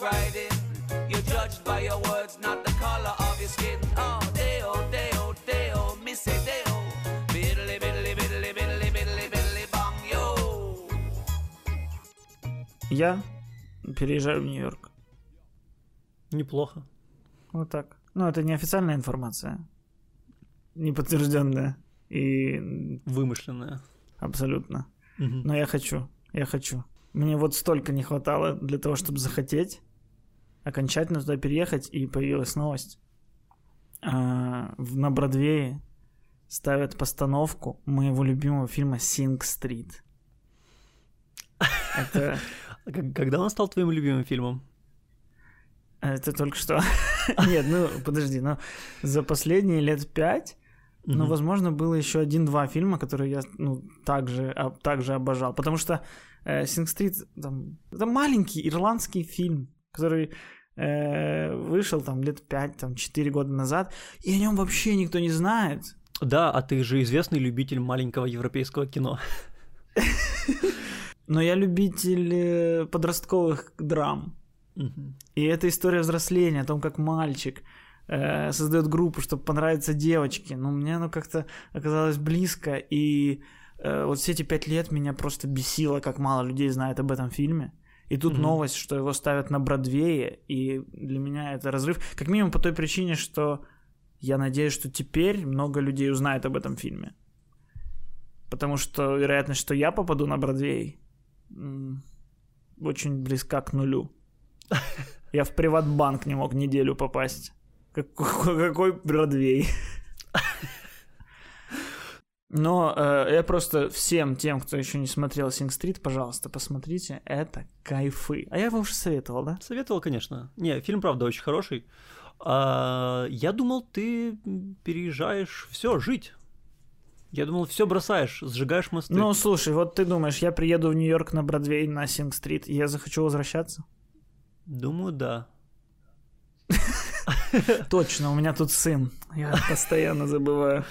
riding. You're judged by your words, not the color of your skin. Oh, deo, deo, deo, missy deo. Biddly, biddly, biddly, biddly, biddly, biddly, bong, yo. Я переезжаю в Нью-Йорк. Неплохо. Вот так. Ну, это не официальная информация. Не подтвержденная. И Вымышленное. абсолютно. Мгм. Но я хочу. Я хочу. Мне вот столько не хватало для того, чтобы захотеть окончательно туда переехать, и появилась новость. А, на Бродвее ставят постановку моего любимого фильма «Синг Стрит». Это, Когда он стал твоим любимым фильмом? это только что... Нет, ну, подожди, ну, за последние лет пять Ну, Мгм. возможно, было еще один-два фильма, которые я, ну, также, а, также обожал. Потому что э, Синг Стрит, там, это маленький ирландский фильм, который э, вышел там лет пять, там, четыре года назад, и о нем вообще никто не знает. Да, а ты же известный любитель маленького европейского кино. Но я любитель э, подростковых драм. И это история взросления, о том, как мальчик э, создает группу, чтобы понравиться девочке. Но мне оно как-то оказалось близко, и э, вот все эти пять лет меня просто бесило, как мало людей знает об этом фильме. И тут Мгм. новость, что его ставят на Бродвее, и для меня это разрыв. Как минимум по той причине, что я надеюсь, что теперь много людей узнает об этом фильме. Потому что вероятность, что я попаду на Бродвей, очень близка к нулю. Я в приватбанк не мог неделю попасть. Какой, какой Бродвей? Но э, я просто всем тем, кто еще не смотрел Синг Стрит, пожалуйста, посмотрите. Это кайфы. А я его уже советовал, да? Советовал, конечно. Не, фильм, правда, очень хороший. А, я думал, ты переезжаешь все, жить. Я думал, все бросаешь, сжигаешь мосты. Ну, слушай, вот ты думаешь, я приеду в Нью-Йорк на Бродвей, на Синг Стрит, и я захочу возвращаться? Думаю, да. Точно, у меня тут сын. Я постоянно забываю.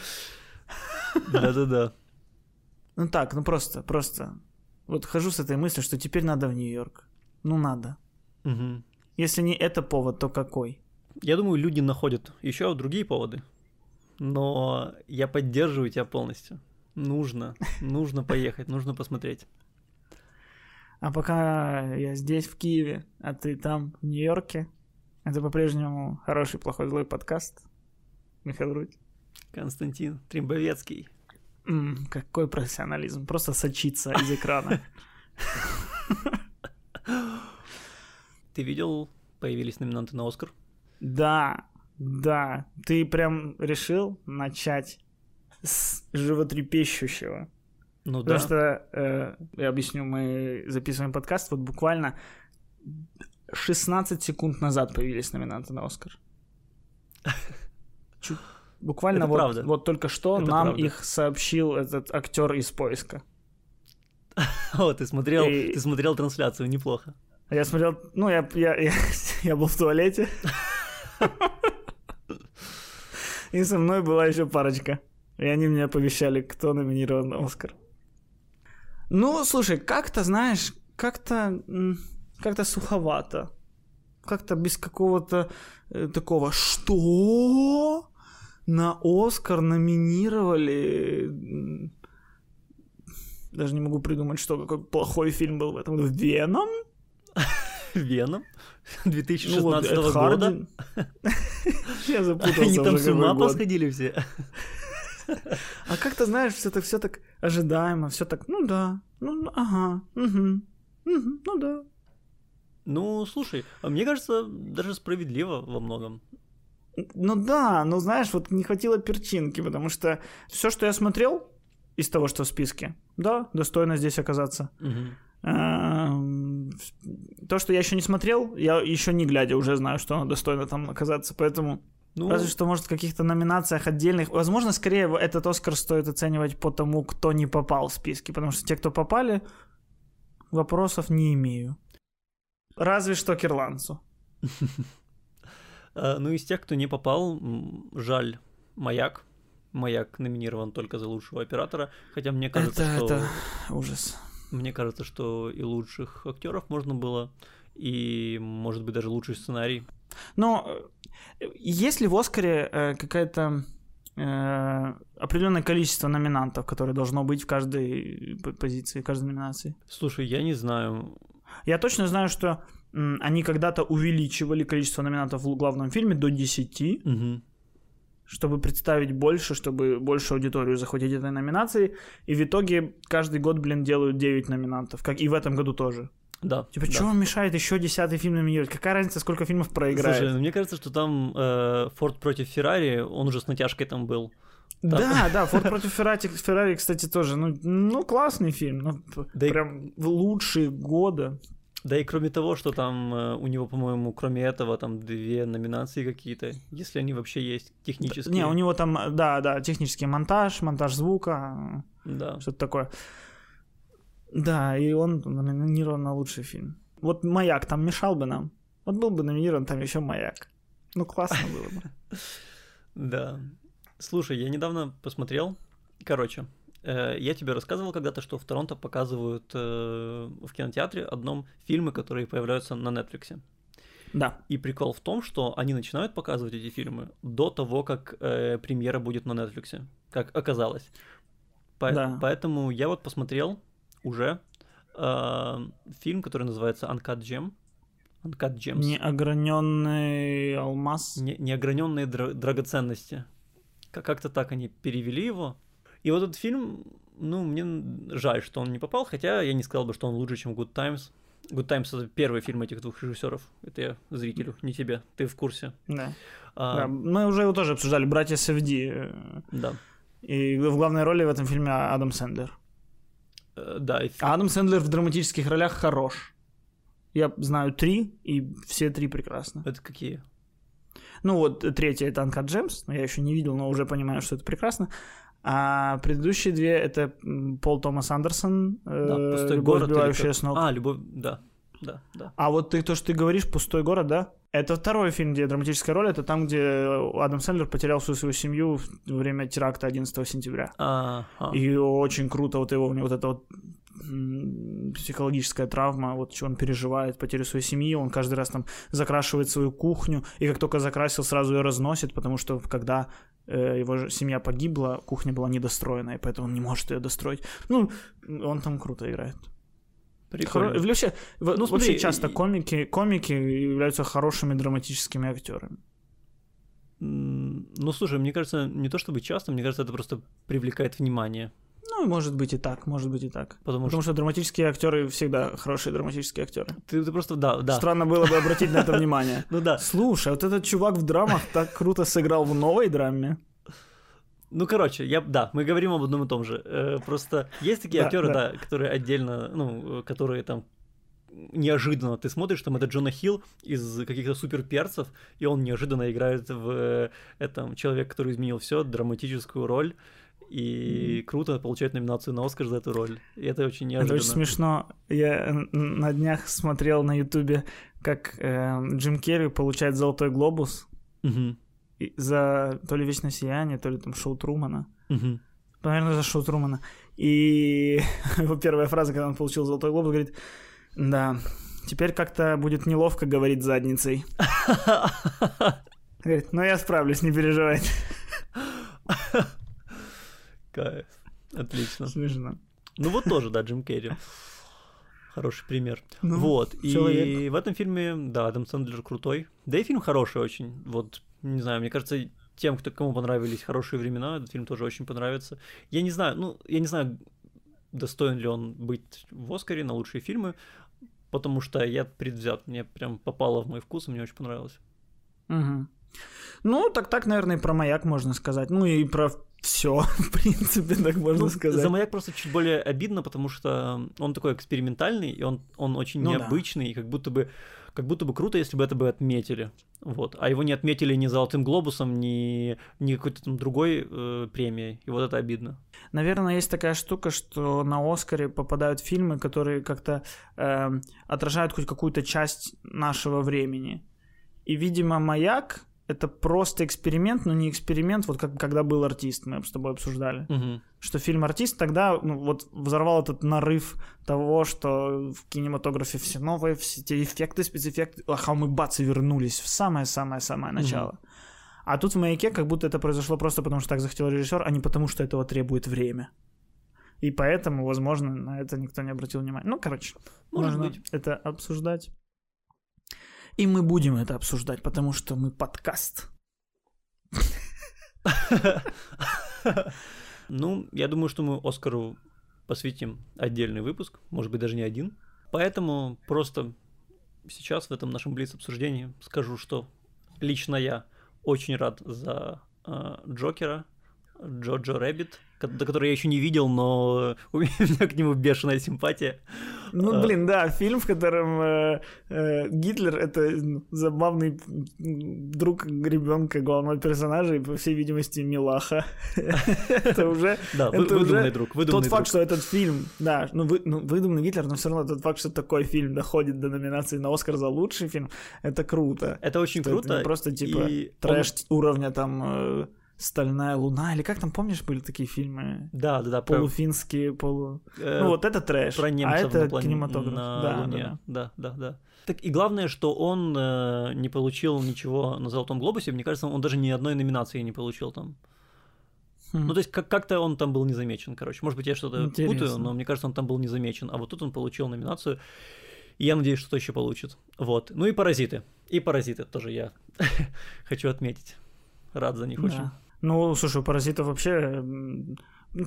Да-да-да. Ну так, ну просто, просто. Вот хожу с этой мыслью, что теперь надо в Нью-Йорк. Ну надо. Мгм. Если не это повод, то какой? Я думаю, люди находят еще другие поводы. Но я поддерживаю тебя полностью. Нужно, нужно поехать, нужно посмотреть. А пока я здесь, в Киеве, а ты там, в Нью-Йорке, это по-прежнему хороший, плохой, злой подкаст. Михаил Рудь. Константин Тримбовецкий. М, какой профессионализм. Просто сочится из экрана. Ты видел, появились номинанты на Оскар? Да, да. Ты прям решил начать с животрепещущего. Ну да. Потому что, э, я объясню, мы записываем подкаст, вот буквально 16 секунд назад появились номинанты на Оскар. Чуть- буквально Это вот, правда. вот только что Это нам правда. их сообщил этот актер из поиска. О, ты смотрел, И- ты смотрел трансляцию, неплохо. Я смотрел, ну, я, я, я, я был в туалете. И со мной была еще парочка. И они мне оповещали, кто номинирован на Оскар. Ну, слушай, как-то, знаешь, как-то как-то суховато. Как-то без какого-то э, такого «Что?» На Оскар номинировали... Даже не могу придумать, что какой плохой фильм был в этом. «Веном?» Веном Ну, 2016 вот Эд года. Я запутался Они там с ума посходили все. А как-то, знаешь, все так, все так ожидаемо, все так, ну да, ну ну, ага, ну да. Ну, слушай, а мне кажется, даже справедливо во многом. Ну да, но знаешь, вот не хватило перчинки, потому что все, что я смотрел из того, что в списке, да, достойно здесь оказаться. Эм, То, что я еще не смотрел, я еще не глядя уже знаю, что оно достойно там оказаться, поэтому Ну, Разве что, может, в каких-то номинациях отдельных. Возможно, скорее этот Оскар стоит оценивать по тому, кто не попал в списки. Потому что те, кто попали, вопросов не имею. Разве что к ирландцу. а, ну из тех, кто не попал, жаль, Маяк. Маяк номинирован только за лучшего оператора, хотя мне кажется, это, что это ужас. мне кажется, что и лучших актеров можно было, и, может быть, даже лучший сценарий. Но э, есть ли в Оскаре э, какая-то э, определенное количество номинантов, которое должно быть в каждой позиции, в каждой номинации? Слушай, я не знаю. Я точно знаю, что они когда-то увеличивали количество номинантов в главном фильме до 10, Мгм. чтобы представить больше, чтобы больше аудиторию захватить этой номинацией. И в итоге каждый год, блин, делают 9 номинантов, как и в этом году тоже. Да. Типа, да. что вам мешает еще десятый фильм номинировать? Какая разница, сколько фильмов проиграет? Слушай, ну, мне кажется, что там э, Форд против Феррари, он уже с натяжкой там был. Да, да, Форд против Феррари, Феррари, кстати, тоже. Ну, ну классный фильм. Ну, Да и- прям в лучшие года. Да и кроме того, что там э, у него, по-моему, кроме этого, там две номинации какие-то, если они вообще есть технические. Не, у него там, да, да, технический монтаж, монтаж звука, Да. что-то такое. Да, и он номинирован на лучший фильм. Вот «Маяк» там мешал бы нам. Вот был бы номинирован там еще «Маяк». Ну, классно было бы. Да. Слушай, я недавно посмотрел. Короче, э, я тебе рассказывал когда-то, что в Торонто показывают э, в кинотеатре одном фильмы, которые появляются на Netflix. Да. И прикол в том, что они начинают показывать эти фильмы до того, как э, премьера будет на Netflix, как оказалось. По- Да. Поэтому я вот посмотрел уже э, фильм, который называется Uncut Gem. Uncut Gems. Неограненный алмаз. Не- неограненные дра- драгоценности. Как- Как-то так они перевели его. И вот этот фильм, ну, мне жаль, что он не попал, хотя я не сказал бы, что он лучше, чем Good Times. Good Times это первый фильм этих двух режиссеров. Это я зрителю, не тебе. Ты в курсе. Да. А, Да, Мы уже его тоже обсуждали. «Братья Севди». да. И в главной роли в этом фильме Адам Сэндлер. Э, Да, и А Адам Сэндлер в драматических ролях хорош. Я знаю три, и все три прекрасно. это какие? Ну вот, третья это Uncut Gems, но я еще не видел, но уже понимаю, что это прекрасно. А предыдущие две это Пол Томас Андерсон, э, Да, «Пустой «Любовь, город» сбивающая с ног. А, любовь, да, да, да. А вот ты то, что ты говоришь, «Пустой город», да? Это второй фильм, где драматическая роль, это там, где Адам Сэндлер потерял всю свою семью во время теракта 11 сентября. Ага. И очень круто вот его, у него вот эта вот психологическая травма, вот что он переживает, потерю своей семьи, он каждый раз там закрашивает свою кухню, и как только закрасил, сразу ее разносит, потому что когда э, его семья погибла, кухня была недостроена, и поэтому он не может ее достроить. Ну, он там круто играет. Прикольно. Хоро- Вообще, Ну, вообще смотри, часто и- комики, комики являются хорошими драматическими актерами. Ну, слушай, мне кажется, не то чтобы часто, мне кажется, это просто привлекает внимание. Ну, может быть и так, может быть и так. Потому, Потому что что драматические актеры всегда хорошие драматические актеры. ты, ты просто, да, да. Странно было бы обратить на это внимание. Ну да. Слушай, вот этот чувак в драмах так круто сыграл в новой драме. Ну, короче, я, да, мы говорим об одном и том же. Э, просто есть такие Да, актеры, да. да. которые отдельно, ну, э, которые там неожиданно ты смотришь, там это Джона Хилл из каких-то супер перцев, и он неожиданно играет в э, этом человек, который изменил все, драматическую роль, и круто получает номинацию на Оскар за эту роль. И это очень Это неожиданно. очень смешно. Я на днях смотрел на ютубе, как э, Джим Керри получает золотой глобус и- за то ли «Вечное сияние», то ли там шоу Трумана. мгм. Наверное, за шоу Трумана. И его первая фраза, когда он получил золотой глобус, говорит, да, теперь как-то будет неловко говорить задницей. Говорит, ну я справлюсь, не переживайте. Кайф. Отлично. Смешно. Ну вот тоже, да, Джим Керри. Хороший пример. Ну, вот. И человек. в этом фильме, да, Адам Сэндлер крутой. Да и фильм хороший очень. Вот, не знаю, мне кажется, тем, кто, кому понравились хорошие времена, этот фильм тоже очень понравится. Я не знаю, ну, я не знаю, достоин ли он быть в Оскаре на лучшие фильмы, потому что я предвзят, мне прям попало в мой вкус, и мне очень понравилось. Мгм. Ну, так так, наверное, и про маяк можно сказать. Ну и про все, в принципе, так можно Ну, сказать. За маяк просто чуть более обидно, потому что он такой экспериментальный, и он, он очень Ну да. необычный, и как будто бы как будто бы круто, если бы это бы отметили. Вот. А его не отметили ни золотым глобусом, ни, ни какой-то там другой э, премией. И вот это обидно. Наверное, есть такая штука, что на Оскаре попадают фильмы, которые как-то эм, отражают хоть какую-то часть нашего времени. И, видимо, «Маяк» это просто эксперимент, но не эксперимент, вот как когда был артист, мы с тобой обсуждали. Мгм. Что фильм артист тогда ну, вот взорвал этот нарыв того, что в кинематографе все новые, все эти эффекты, спецэффекты, ах, а мы бац и вернулись в самое-самое-самое начало. А тут в маяке как будто это произошло просто потому, что так захотел режиссер, а не потому, что этого требует время. И поэтому, возможно, на это никто не обратил внимания. Ну, короче, Может можно быть. это обсуждать. И мы будем это обсуждать, потому что мы подкаст. Ну, я думаю, что мы Оскару посвятим отдельный выпуск, может быть, даже не один. Поэтому просто сейчас в этом нашем блиц-обсуждении скажу, что лично я очень рад за э, Джокера, Джоджо Рэббит, ко- до которого я еще не видел, но у меня к нему бешеная симпатия. Ну, А. блин, да, фильм, в котором э, э, Гитлер это забавный друг ребенка главного персонажа и, по всей видимости, Милаха. Это уже Да, выдуманный друг, тот факт, что этот фильм, да, ну, ну выдуманный Гитлер, но все равно тот факт, что такой фильм доходит до номинации на Оскар за лучший фильм, это круто. Это очень круто. просто типа трэш уровня там э, Стальная луна, или как там, помнишь, были такие фильмы? Да, да, да. Полуфинские, полу... э, Ну, вот это трэш, про а немцев это на, плане- кинематограф. на да, Луне. да, Да, да, да. Так и главное, что он э, не получил ничего на Золотом Глобусе. Мне кажется, он даже ни одной номинации не получил там. да. Ну, то есть, как- как-то он там был не замечен, короче. Может быть, я что-то Интересно. путаю, но мне кажется, он там был не замечен. А вот тут он получил номинацию. И я надеюсь, что еще получит. Вот. Ну и паразиты. И паразиты тоже я хочу отметить. Рад за них Да. очень. Ну, слушай, у паразитов вообще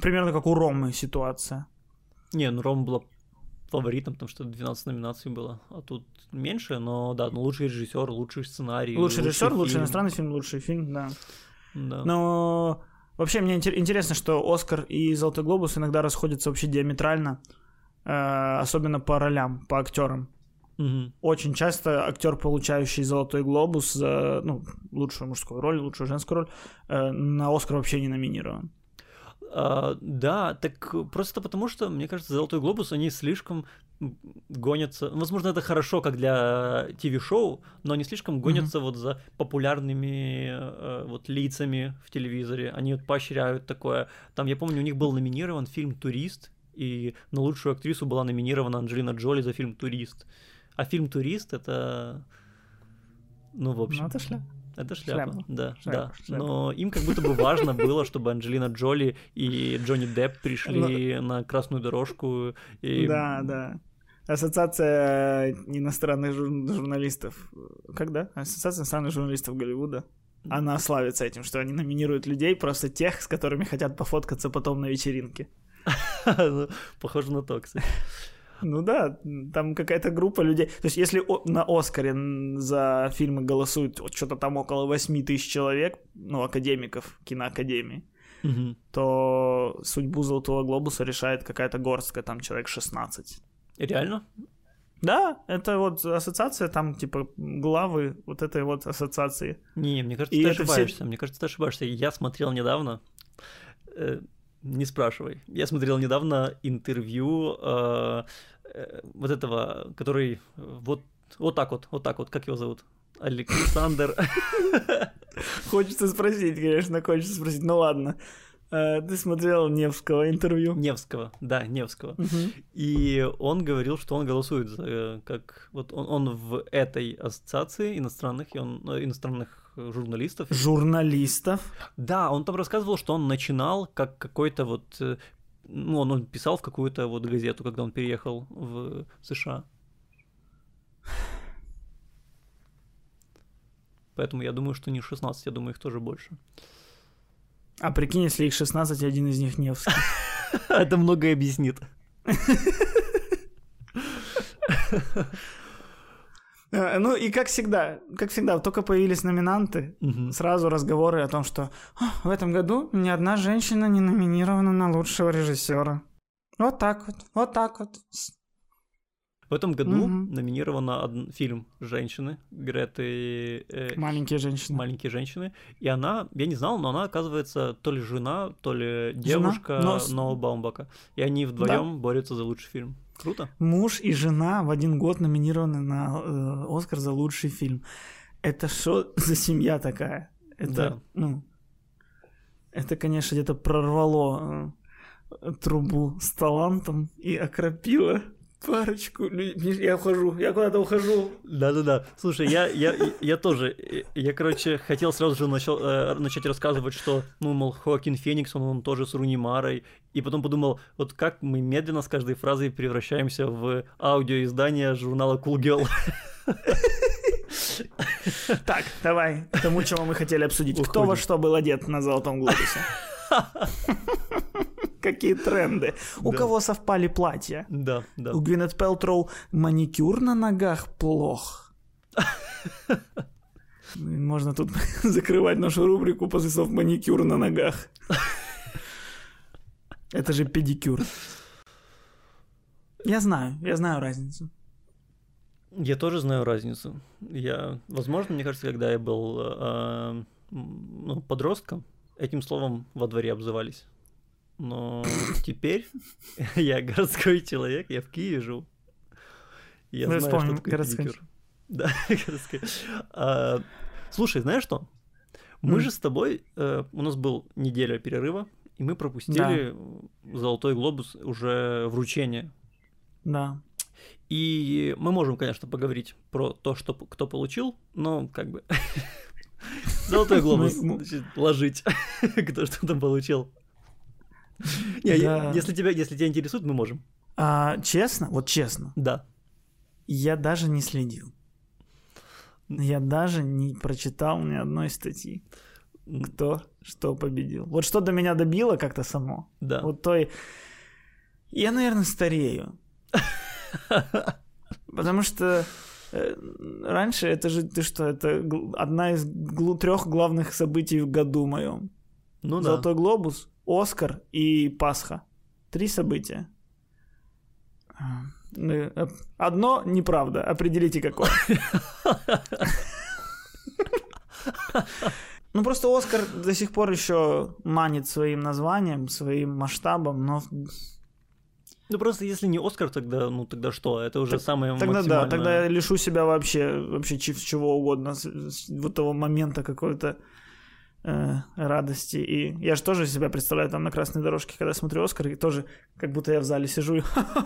примерно как у Ромы ситуация. Не, ну Рома была фаворитом, потому что 12 номинаций было, а тут меньше, но да, ну лучший режиссер, лучший сценарий. Лучший режиссер, лучший фильм. иностранный фильм, лучший фильм, да. Да. Но вообще мне интер- интересно, что Оскар и Золотой глобус иногда расходятся вообще диаметрально, э, особенно по ролям, по актерам. Мгм. Очень часто актер, получающий Золотой глобус за ну, лучшую мужскую роль, лучшую женскую роль, э, на Оскар вообще не номинирован. А, да, так просто потому что, мне кажется, Золотой глобус, они слишком гонятся. Возможно, это хорошо как для ТВ-шоу, но они слишком гонятся вот за популярными э, вот лицами в телевизоре. Они вот поощряют такое. Там, я помню, у них был номинирован фильм «Турист», и на лучшую актрису была номинирована Анджелина Джоли за фильм «Турист». А фильм «Турист» — это... Ну, в общем... Ну, это шляпа. Это шляпа, Шляпа. да, Шляпа, да. шляпа. Но им как будто бы важно было, чтобы Анджелина Джоли и Джонни Депп пришли на красную дорожку. И... Да, да. Ассоциация иностранных жур- журналистов. Когда? Ассоциация иностранных журналистов Голливуда. Она славится этим, что они номинируют людей, просто тех, с которыми хотят пофоткаться потом на вечеринке. Похоже на то, кстати. Ну да, там какая-то группа людей. То есть, если на Оскаре за фильмы голосуют что-то там около 8 тысяч человек, ну, академиков киноакадемии, Мгм. то судьбу Золотого Глобуса решает какая-то горстка, там человек 16. Реально? Да, это вот ассоциация, там типа главы вот этой вот ассоциации. Не, мне кажется, И ты это все- ошибаешься. Мне кажется, ты ошибаешься. Я смотрел недавно. э, не спрашивай. Я смотрел недавно интервью э, э, вот этого, который вот вот так вот, вот так вот, как его зовут? Александр. Хочется спросить, конечно, хочется спросить. Ну ладно. Э, Ты смотрел Невского интервью? Невского, да, Невского. Мгм. И он говорил, что он голосует за, э, как вот он, он в этой ассоциации иностранных, и он, э, иностранных журналистов. Журналистов. Да, он там рассказывал, что он начинал как какой-то вот, э, ну, он, он писал в какую-то вот газету, когда он переехал в США. Поэтому я думаю, что не 16, я думаю, их тоже больше. А прикинь, если их 16, и один из них Невский. Это многое объяснит. Э, Ну и как всегда, как всегда, только появились номинанты, Мгм. сразу разговоры о том, что «А, в этом году ни одна женщина не номинирована на лучшего режиссера. Вот так вот, вот так вот. В этом году Мгм. номинирован од- фильм «Женщины» Греты э, Маленькие женщины. маленькие женщины. И она, я не знал, но она, оказывается, то ли жена, то ли девушка но с- Ноа Баумбака. И они вдвоем борются за лучший фильм. Круто? Муж и жена в один год номинированы на э, Оскар за лучший фильм. Это что за семья такая? Это, Да. ну, это, конечно, где-то прорвало э, трубу с талантом и окропило парочку людей. Я ухожу, я куда-то ухожу. Да-да-да. Слушай, я, я, я тоже, я, короче, хотел сразу же начал, э, начать рассказывать, что, ну, мол, Хоакин Феникс, он, он тоже с Руни Марой, и потом подумал, вот как мы медленно с каждой фразой превращаемся в аудиоиздание журнала Cool Girl. Так, давай к тому, чего мы хотели обсудить. Кто во что был одет на Золотом Глобусе? Какие тренды? У Да. кого совпали платья? Да, да. У Гвинет Пелтроу маникюр на ногах плох. Можно тут закрывать нашу рубрику после слов маникюр на ногах. Это же педикюр. Я знаю, я знаю разницу. Я тоже знаю разницу. Я, возможно, мне кажется, когда я был э, ну, подростком, этим словом во дворе обзывались. Но теперь я городской человек, я в Киеве живу. Я Мы знаю, что такое городской. педикюр. Да, городской. А, Слушай, знаешь что? Мы же с тобой, э, у нас был неделя перерыва, и мы пропустили Золотой глобус уже вручение Да. и мы можем, конечно, поговорить про то, что кто получил, но как бы золотой глобус значит, ложить, кто что там получил. Не, Да. если тебя, если тебя интересует, мы можем. А, честно, вот честно, Да. я даже не следил. Я даже не прочитал ни одной статьи, кто что победил. Вот что до меня добило как-то само. Да. Вот той... Я, наверное, старею. Потому что э, раньше это же, ты что, это одна из трех главных событий в году моем. Ну да. Золотой глобус, Оскар и Пасха. Три события. А, ну, э, Одно неправда. Определите какое. Ну просто Оскар до сих пор еще манит своим названием, своим масштабом, но Ну просто если не Оскар, тогда, ну тогда что? Это уже Так- самое тогда да, максимальное. тогда я лишу себя вообще, вообще чего угодно, с- с- вот того момента какой-то э, радости. И я же тоже себя представляю там на красной дорожке, когда смотрю Оскар, и тоже как будто я в зале сижу и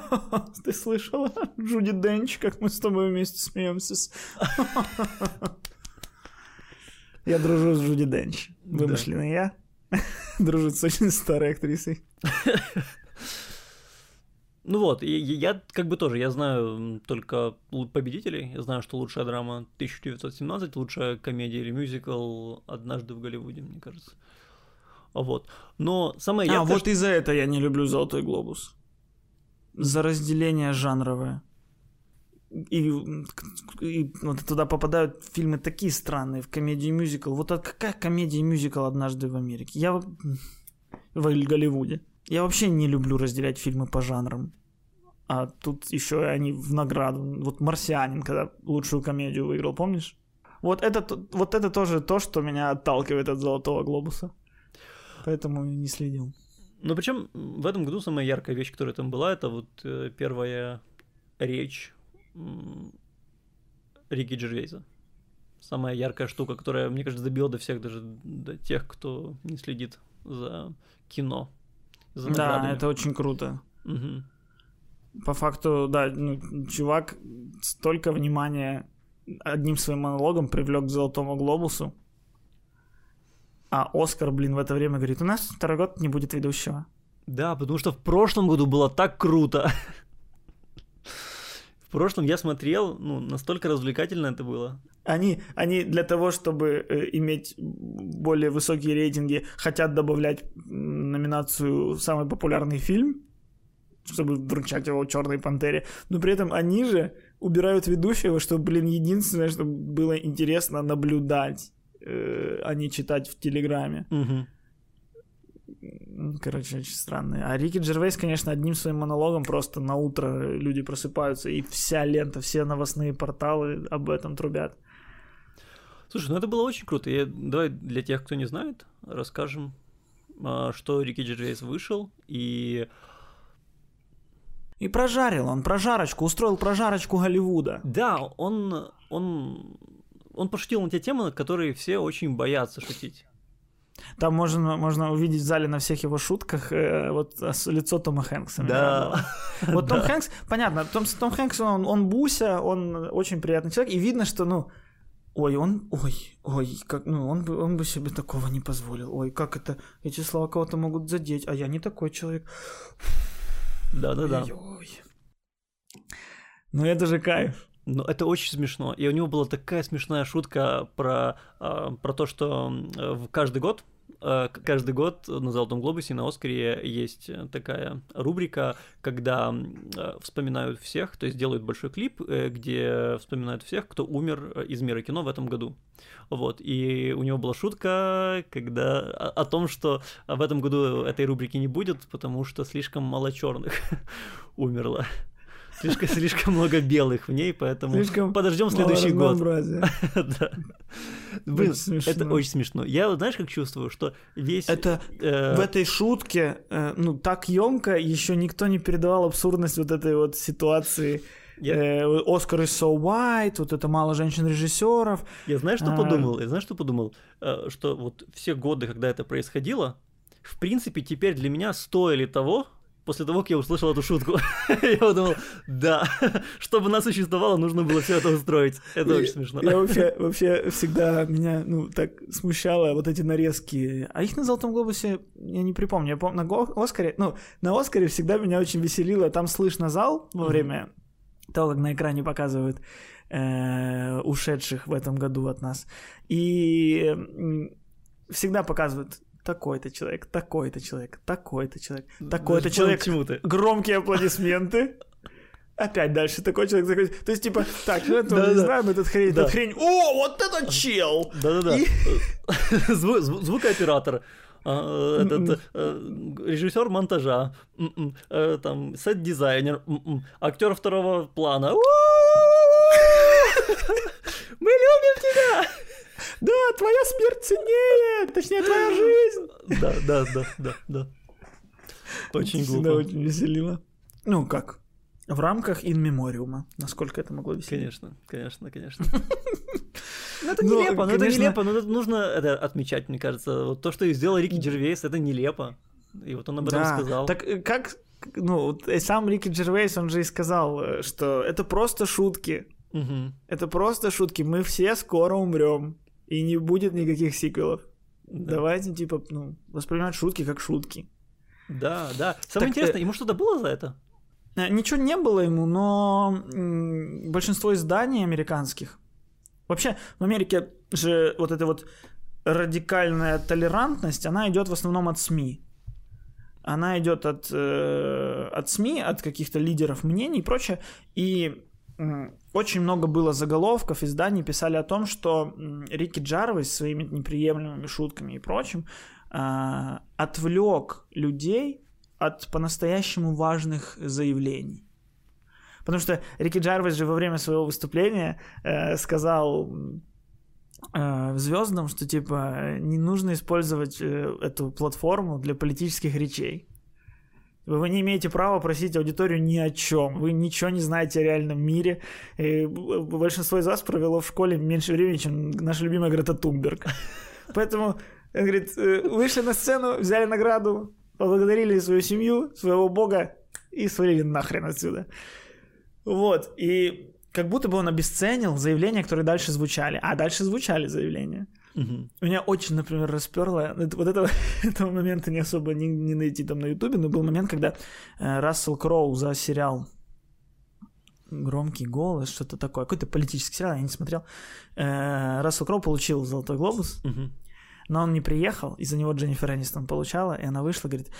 ты слышала, Джуди Денч, как мы с тобой вместе смеемся. Я дружу с Джуди Денч. Вымышленный я. Дружу с очень старой актрисой. Ну вот, и я как бы тоже, я знаю только победителей. Я знаю, что лучшая драма 1917, лучшая комедия или мюзикл «Однажды в Голливуде», мне кажется. А Вот. Но самое А, яркое, вот из-за этого я не люблю «Золотой глобус». За разделение жанровое. И, и вот туда попадают фильмы такие странные, в комедию и мюзикл. Вот какая комедия мюзикл однажды в Америке? Я в Голливуде. Я вообще не люблю разделять фильмы по жанрам. А тут еще они в награду. Вот «Марсианин», когда лучшую комедию выиграл, помнишь? Вот это, вот это тоже то, что меня отталкивает от «Золотого глобуса». Поэтому не следил. Но причем в этом году самая яркая вещь, которая там была, это вот э, первая речь Рики Джервейза. Самая яркая штука, которая, мне кажется, добила до всех, даже до тех, кто не следит за кино. За Да, это очень круто. Мгм. По факту, да, ну, чувак столько внимания одним своим монологом привлек к Золотому Глобусу. А Оскар, блин, в это время говорит, у нас второй год не будет ведущего. Да, потому что в прошлом году было так круто. В прошлом я смотрел, ну, настолько развлекательно это было. Они, они для того, чтобы э, иметь более высокие рейтинги, хотят добавлять номинацию «Самый популярный фильм», чтобы вручать его «Черной пантере». Но при этом они же убирают ведущего, чтобы, блин, единственное, что было интересно наблюдать, э, а не читать в Телеграме. Мгм. Короче, очень странно. А Рики Джервейс, конечно, одним своим монологом просто на утро люди просыпаются, и вся лента, все новостные порталы об этом трубят. Слушай, ну это было очень круто. Я, давай для тех, кто не знает, расскажем, а, что Рики Джервейс вышел, и И прожарил он, прожарочку, устроил прожарочку Голливуда. да, он, он он пошутил на те темы, которые все очень боятся шутить. Там можно, можно увидеть в зале на всех его шутках э, вот ос- лицо Тома Хэнкса. Да. Вот Том Да. Хэнкс, понятно, Том, Том Хэнкс, он, он буся, он очень приятный человек, и видно, что, ну, ой, он, ой, ой, как, ну, он бы, он бы себе такого не позволил. Ой, как это, эти слова кого-то могут задеть, а я не такой человек. Да-да-да. Ой-ой. Ну, это же кайф. Но это очень смешно. И у него была такая смешная шутка про, а, про то, что э, в каждый год к- каждый год на Золотом Глобусе и на Оскаре есть такая рубрика, когда э, вспоминают всех, то есть делают большой клип, э, где вспоминают всех, кто умер из мира кино в этом году. Вот, и у него была шутка, когда о, о том, что в этом году этой рубрики не будет, потому что слишком мало черных умерло. Слишком, слишком много белых в ней, поэтому Слишком подождем следующий год. Да. Блин, Очень это очень смешно. Я вот знаешь, как чувствую, что весь... Это э, в этой шутке, э, ну, так емко, еще никто не передавал абсурдность вот этой вот ситуации. Я- Э, Оскар is so white, вот это мало женщин-режиссеров. Я знаешь, что А. подумал? Я знаешь, что подумал? Э, Что вот все годы, когда это происходило, в принципе, теперь для меня стоили того, после того, как я услышал эту шутку. Я подумал, да, чтобы она существовала, нужно было все это устроить. Это очень смешно. Я вообще, вообще всегда меня, ну, так смущало вот эти нарезки. А их на Золотом Глобусе я не припомню. Я помню, на Оскаре, ну, на Оскаре всегда меня очень веселило. Там слышно зал во время того, как на экране показывают э, ушедших в этом году от нас. И всегда показывают такой-то человек, такой-то человек, такой-то человек, такой-то человек. Громкие аплодисменты. Опять дальше такой человек, такой. То есть, типа, так, ну это мы не Да-да. знаем, этот хрень, Да. этот хрень. О, вот это чел! Да-да-да. И- Зву- зву- Звукооператор. а, М-м. Этот режиссер монтажа, м-м, э, там сет-дизайнер, м-м, актер второго плана. Мы любим тебя! Да, твоя смерть ценнее, точнее, твоя жизнь. Да, да, да, да, да. Очень глупо. очень веселило. Ну, как? В рамках инмемориума, насколько это могло веселить. Конечно, конечно, конечно. Ну, это Ну, нелепо, ну это нелепо, но это нужно это отмечать, мне кажется. Вот то, что сделал Рики Джервейс, это нелепо. И вот он об этом сказал. Так э, как, ну, э, сам Рики Джервейс, он же и сказал, э, что это просто шутки. Мгм. Это просто шутки. Мы все скоро умрем. И не будет никаких сиквелов. Да. Давайте, типа, ну, воспринимать шутки как шутки. Да, да. Самое Так, интересное, э, ему что-то было за это? Э, Ничего не было ему, но большинство изданий американских. Вообще, в Америке же вот эта вот радикальная толерантность, она идет в основном от СМИ. Она идет от, э, от СМИ, от каких-то лидеров мнений и прочее. И очень много было заголовков, изданий писали о том, что Рики Джарвис своими неприемлемыми шутками и прочим а, отвлек людей от по-настоящему важных заявлений. Потому что Рики Джарвис же во время своего выступления э, сказал э, звездам, что типа не нужно использовать э, эту платформу для политических речей. Вы не имеете права просить аудиторию ни о чем. Вы ничего не знаете о реальном мире. И большинство из вас провело в школе меньше времени, чем наша любимая Грета Тунберг. Поэтому, он говорит, э, вышли на сцену, взяли награду, поблагодарили свою семью, своего бога и свалили нахрен отсюда. Вот, и как будто бы он обесценил заявления, которые дальше звучали. А дальше звучали заявления. Мгм. Меня очень, например, расперло. это- Вот этого, этого момента не особо не, не найти там на Ютубе, но был момент, когда э, Рассел Кроу за сериал Громкий голос, что-то такое, какой-то политический сериал, я не смотрел. Э, Рассел Кроу получил Золотой глобус, Мгм. но он не приехал, из-за него Дженнифер Энистон получала, и она вышла, говорит,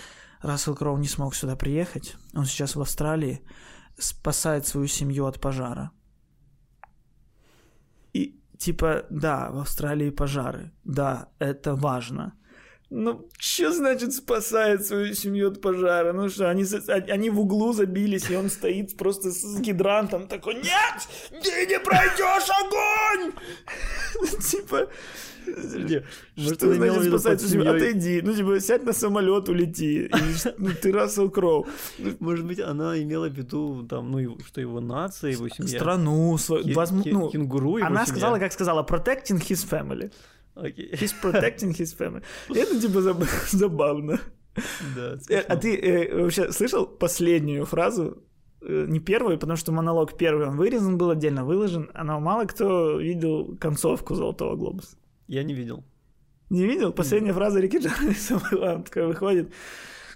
Рассел Кроу не смог сюда приехать, он сейчас в Австралии, спасает свою семью от пожара. И типа, да, в Австралии пожары, да, это важно, Ну, что значит спасает свою семью от пожара? Ну что, они, они в углу забились, и он стоит просто с гидрантом такой, нет, ты не пройдешь огонь! Типа, может, что значит спасать свою семью? Отойди, ну типа, сядь на самолет, улети. Ну, ты Рассел Кроу. Может быть, она имела в виду, там, ну, что его нация, его семья. Страну свою. Ну, кенгуру Она сказала, как сказала, protecting his family. Окей. He's protecting his family. Это типа заб- забавно. Да, Э, смешно. А ты э, вообще слышал последнюю фразу? Э, Не первую, потому что монолог первый, он вырезан был отдельно, выложен, а но мало кто видел концовку «Золотого глобуса». Я не видел. Не видел? Последняя фраза Рики Джарвиса была, он выходит.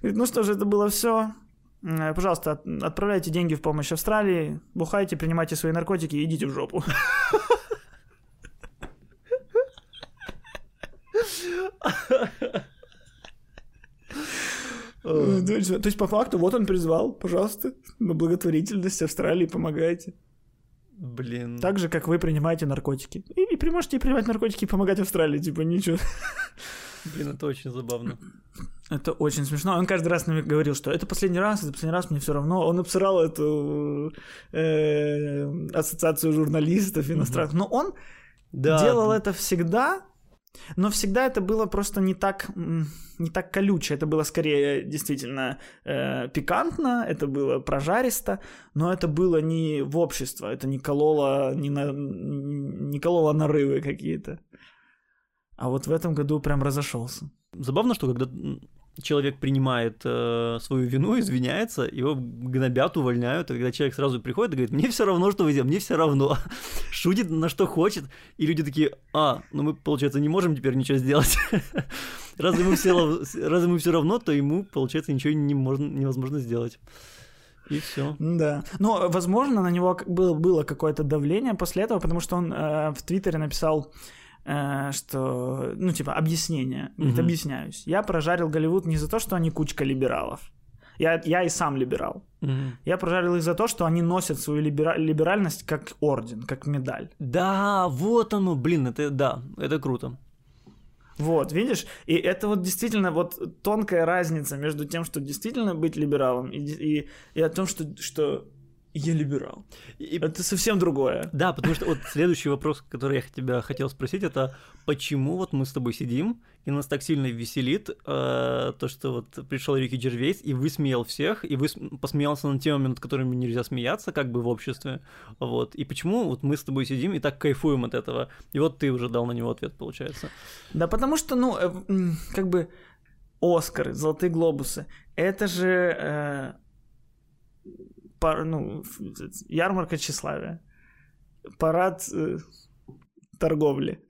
Говорит, ну что же, это было все. Пожалуйста, от- отправляйте деньги в помощь Австралии, бухайте, принимайте свои наркотики и идите в жопу. То есть, по факту, вот он призвал, пожалуйста, на благотворительность Австралии помогайте. Блин. Так же, как вы принимаете наркотики. И, и можете принимать наркотики и помогать Австралии, типа, ничего. Блин, это очень забавно. Это очень смешно. Он каждый раз нам говорил, что это последний раз, это последний раз, мне все равно. Он обсирал эту э, ассоциацию журналистов иностранных. Но он Да. делал это всегда, но всегда это было просто не так, не так колюче. Это было скорее действительно э, пикантно, это было прожаристо, но это было не в общество, это не кололо, не, на, не кололо нарывы какие-то. А вот в этом году прям разошелся. Забавно, что когда человек принимает э, свою вину, извиняется, его гнобят, увольняют, а когда человек сразу приходит и говорит, мне все равно, что вы делаете, мне все равно, шутит на что хочет, и люди такие, а, ну мы, получается, не можем теперь ничего сделать. Раз ему все, равно, то ему, получается, ничего не можно, невозможно сделать. И все. Да. Но, возможно, на него было, было какое-то давление после этого, потому что он э, в Твиттере написал, что, ну, типа, объяснение. Говорит, Мгм. объясняюсь. Я прожарил Голливуд не за то, что они кучка либералов. Я, я и сам либерал. Я прожарил их за то, что они носят свою либера- либеральность как орден, как медаль. Да, вот оно, блин, это, да, это круто. Вот, видишь? И это вот действительно вот тонкая разница между тем, что действительно быть либералом, и, и, и о том, что, что я либерал. И- Это совсем другое. Да, потому что вот следующий вопрос, который я тебя хотел спросить, это почему вот мы с тобой сидим, и нас так сильно веселит э, то, что вот пришел Рики Джервейс и высмеял всех, и выс... посмеялся над темами, над которыми нельзя смеяться, как бы в обществе, вот. И почему вот мы с тобой сидим и так кайфуем от этого? И вот ты уже дал на него ответ, получается. Да потому что, ну, э, как бы Оскары, Золотые Глобусы, это же э, пар- ну, ярмарка тщеславия, парад э, торговли.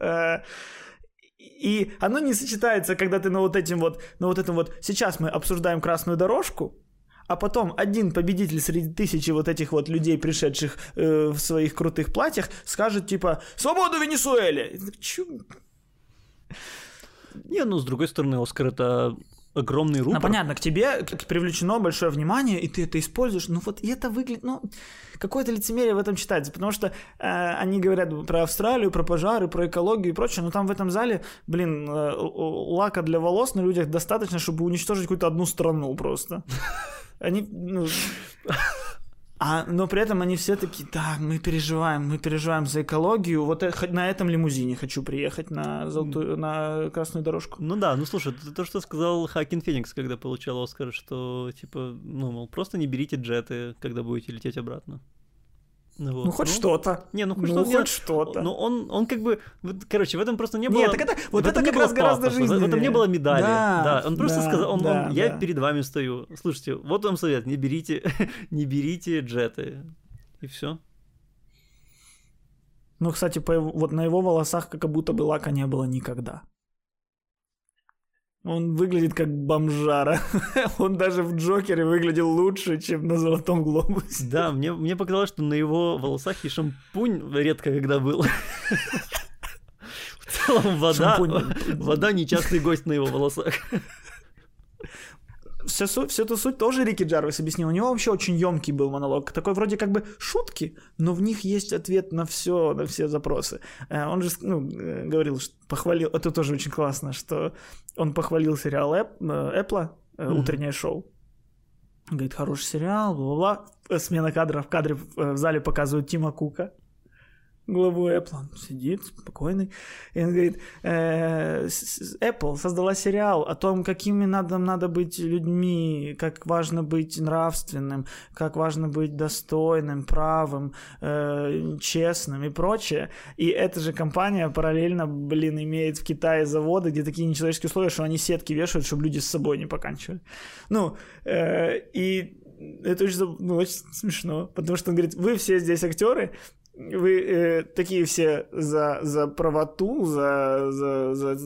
Э, И оно не сочетается, когда ты на вот этим вот, на вот этом вот, сейчас мы обсуждаем красную дорожку, а потом один победитель среди тысячи вот этих вот людей, пришедших э, в своих крутых платьях, скажет типа «Свободу Венесуэле!» «Чё?» Не, ну, с другой стороны, Оскар это огромный рупор. Ну, понятно, к тебе привлечено большое внимание, и ты это используешь. Ну, вот и это выглядит, ну, какое-то лицемерие в этом читается, потому что э, они говорят про Австралию, про пожары, про экологию и прочее, но там в этом зале, блин, э, лака для волос на людях достаточно, чтобы уничтожить какую-то одну страну просто. Они, ну... А, но при этом они все такие, да, мы переживаем, мы переживаем за экологию. Вот э- на этом лимузине хочу приехать на золотую, на красную дорожку. Ну да, ну слушай, это то, что сказал Хакин Феникс, когда получал Оскар, что типа, ну, мол, просто не берите джеты, когда будете лететь обратно. Ну, вот. Ну, хоть что-то. Не, ну хоть Ну, что-то. хоть что-то. Ну, он, он как бы, вот, короче, в этом просто не было... Нет, так это, вот это как раз гораздо пафоса, в- этом не жизненнее. было медали. Да, Да, он просто да, сказал, он, да, он, я да. перед вами стою. Слушайте, вот вам совет, не берите, не берите джеты. И все. Ну, кстати, по его- вот на его волосах как будто бы лака не было никогда. Он выглядит как бомжара. Он даже в Джокере выглядел лучше, чем на Золотом Глобусе. Да, мне, мне показалось, что на его волосах и шампунь редко когда был. В целом вода, Шампунь. вода нечастый гость на его волосах. Всю, су- всю эту суть тоже Рики Джарвис объяснил. У него вообще очень емкий был монолог. Такой вроде как бы шутки, но в них есть ответ на все, на все запросы. Э, Он же ну, э, говорил, что похвалил, это тоже очень классно, что он похвалил сериал Apple, э, утреннее шоу. Говорит, хороший сериал, бла-бла-бла. Смена кадра в кадре в зале показывают Тима Кука, главу Apple. Он сидит спокойный. И он говорит, «Э, Apple создала сериал о том, какими надо, надо быть людьми, как важно быть нравственным, как важно быть достойным, правым, э, честным и прочее. И эта же компания параллельно, блин, имеет в Китае заводы, где такие нечеловеческие условия, что они сетки вешают, чтобы люди с собой не поканчивали. Ну, э, и это очень, ну, очень смешно, потому что он говорит, вы все здесь актеры, вы э, такие все за, за правоту, за, за, за,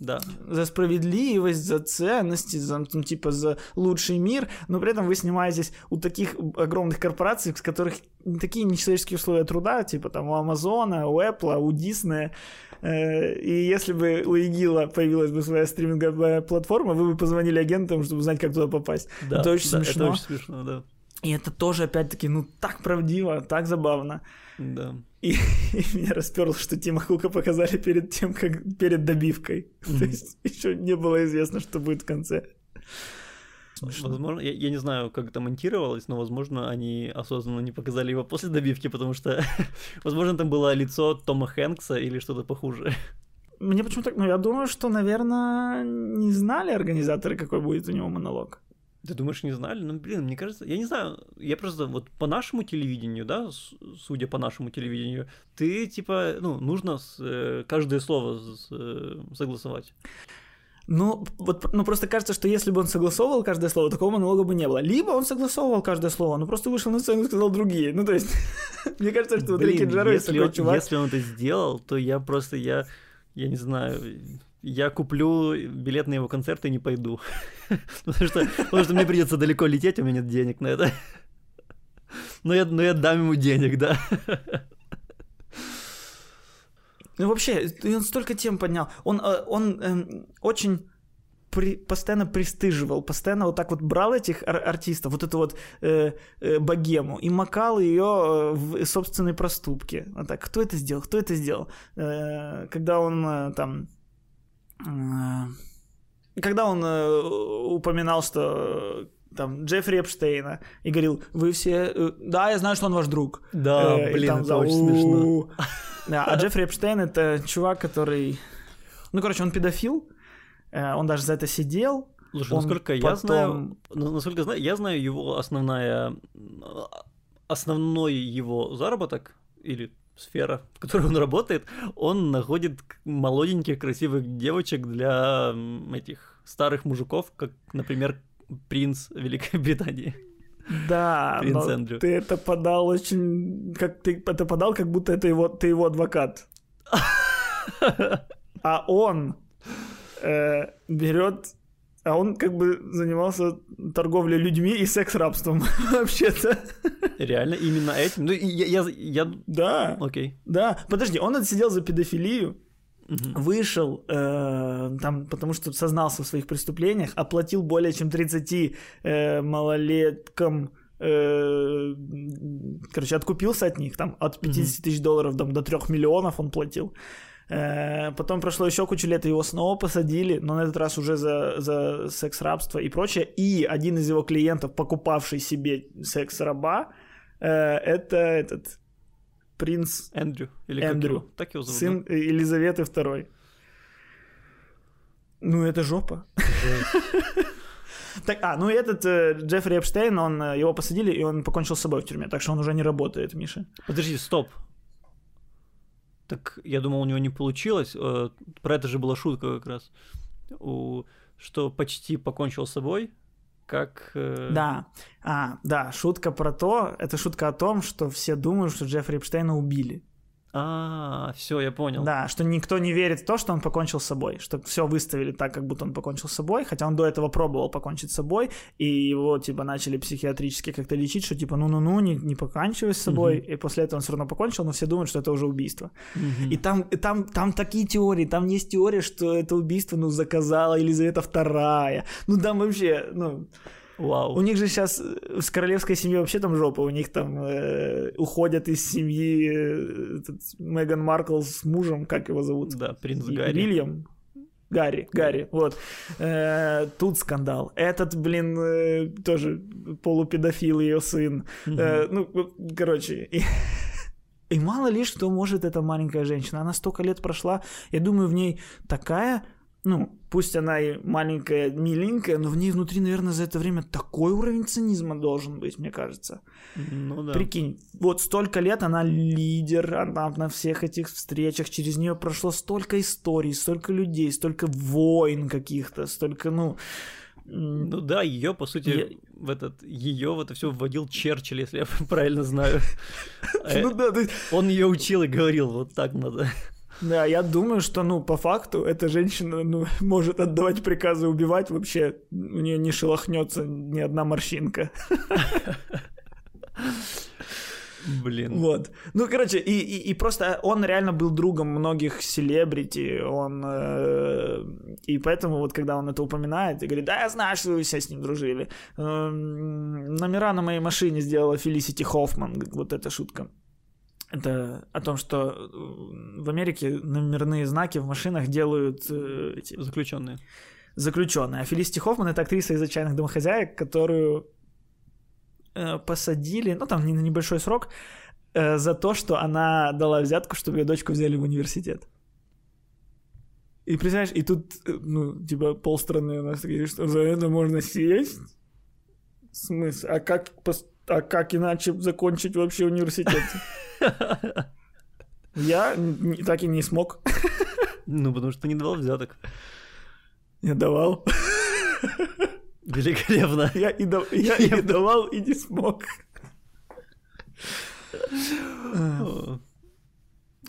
Да. за справедливость, за ценности, за, ну, типа, за лучший мир, но при этом вы снимаетесь у таких огромных корпораций, с которых такие нечеловеческие условия труда, типа там у Амазона, у Apple, у Диснея. Э, И если бы у ИГИЛа появилась бы своя стриминговая платформа, вы бы позвонили агентам, чтобы узнать, как туда попасть. Да, это очень да, смешно. Это очень смешно, да. И это тоже, опять-таки, ну, так правдиво, так забавно. Да. И, и меня расперло, что Тима Хука показали перед тем, как перед добивкой. То Мгм. есть еще не было известно, что будет в конце. Возможно, я, я не знаю, как это монтировалось, но, возможно, они осознанно не показали его после добивки, потому что, возможно, там было лицо Тома Хэнкса или что-то похуже. Мне почему-то... Ну, я думаю, что, наверное, не знали организаторы, какой будет у него монолог. Ты думаешь, не знали? Ну, блин, мне кажется, я не знаю, я просто вот по нашему телевидению, да, судя по нашему телевидению, ты, типа, ну, нужно с, э, каждое слово с- э, согласовать. Ну, вот, ну, просто кажется, что если бы он согласовывал каждое слово, такого монолога бы не было. Либо он согласовывал каждое слово, но просто вышел на сцену и сказал другие. Ну, то есть, мне кажется, что вот Рики Джарвис такой чувак. если он это сделал, то я просто, я, я не знаю, я куплю билет на его концерт и не пойду. потому, что, потому что мне придется далеко лететь, у меня нет денег на это. но, я, но я дам ему денег, да. Ну, вообще, он столько тем поднял. Он, э, он эм, очень при- постоянно пристыживал, постоянно вот так вот брал этих ар- артистов, вот эту вот э, э, богему, и макал ее в собственной проступке. Вот так, кто это сделал, кто это сделал? Э, когда он э, там... э, когда он э, упоминал, что э, там Джеффри Эпштейна и говорил, вы все... да, я знаю, что он ваш друг. Да, Э, блин, там это очень смешно. А Джеффри Эпштейн это чувак, который... Ну, короче, он педофил, он даже за это сидел. Слушай, насколько я знаю, насколько я знаю, я знаю его основная, основной его заработок или сфера, в которой он работает, он находит молоденьких красивых девочек для этих старых мужиков, как, например, принц Великобритании. Да, Принц но Эндрю. ты это подал очень... Как ты это подал, как будто это его, ты его адвокат. А он э, берет... А он как бы занимался торговлей людьми и секс-рабством вообще-то. Реально, именно этим. Ну, я, я, я- Да, окей. да. Подожди, он отсидел за педофилию, Мгм. вышел э, там, потому что сознался в своих преступлениях, оплатил более чем 30 э, малолеткам, э, короче, откупился от них, там от 50 тысяч долларов там, до 3 миллионов он платил. Потом прошло еще кучу лет, его снова посадили, но на этот раз уже за, за секс-рабство и прочее. И один из его клиентов, покупавший себе секс-раба, э, это этот принц Эндрю. Или Эндрю. его? Так его зовут. сын Елизаветы II. Ну, это жопа. Так, а, ну и этот э, Джеффри Эпштейн, он, э, его посадили, и он покончил с собой в тюрьме, так что он уже не работает, Миша. Подожди, стоп. Так я думал, у него не получилось. Э, Про это же была шутка как раз. У... Что почти покончил с собой, как... э, Да, а, да, шутка про то, это шутка о том, что все думают, что Джеффри Эпштейна убили. А, все, я понял. Да, что никто не верит в то, что он покончил с собой, что все выставили так, как будто он покончил с собой, хотя он до этого пробовал покончить с собой, и его, типа, начали психиатрически как-то лечить, что, типа, ну-ну-ну, не, не поканчивай с собой, и после этого он все равно покончил, но все думают, что это уже убийство. И там, и там, там такие теории, там есть теория, что это убийство, ну, заказала Елизавета II, ну, там вообще, ну... Вау. У них же сейчас с королевской семьей вообще там жопа. У них там э, уходят из семьи э, этот, Меган Маркл с мужем, как его зовут? Да, принц И- Гарри. Вильям. Гарри, Гарри, вот. Э, тут скандал. Этот, блин, э, тоже полупедофил ее сын. Э, ну, э, короче. И, и мало ли, что может эта маленькая женщина. Она столько лет прошла. Я думаю, в ней такая... Ну, пусть она и маленькая, миленькая, но в ней внутри, наверное, за это время такой уровень цинизма должен быть, мне кажется. Ну да. Прикинь, вот столько лет она лидер, она на всех этих встречах, через нее прошло столько историй, столько людей, столько войн каких-то, столько, ну... Ну да, ее, по сути, Я- в этот ее в это все вводил Черчилль, если я правильно знаю. Ну да, Он ее учил и говорил, вот так надо. Да, я думаю, что, ну, по факту, эта женщина, ну, может отдавать приказы убивать вообще, у нее не шелохнется ни одна морщинка. Блин. Вот. Ну, короче, и, и, и просто он реально был другом многих селебрити, он... э, и поэтому вот когда он это упоминает и говорит, да, я знаю, что вы все с ним дружили. Эм, номера на моей машине сделала Фелисити Хоффман, вот эта шутка. Это о том, что э, в Америке номерные знаки в машинах делают э, эти Заключенные. заключенные. А Фелисити Хоффман это актриса из «Отчаянных домохозяек», которую э, посадили, ну там не на небольшой срок, э, за то, что она дала взятку, чтобы ее дочку взяли в университет. И представляешь, и тут, э, ну, типа, полстраны у нас такие, что за это можно сесть? В смысле? А как, пос- а как иначе закончить вообще университет? Я так и не смог. Ну, потому что не давал взяток. Я давал. Великолепно. Я и, да- я и давал, и не смог.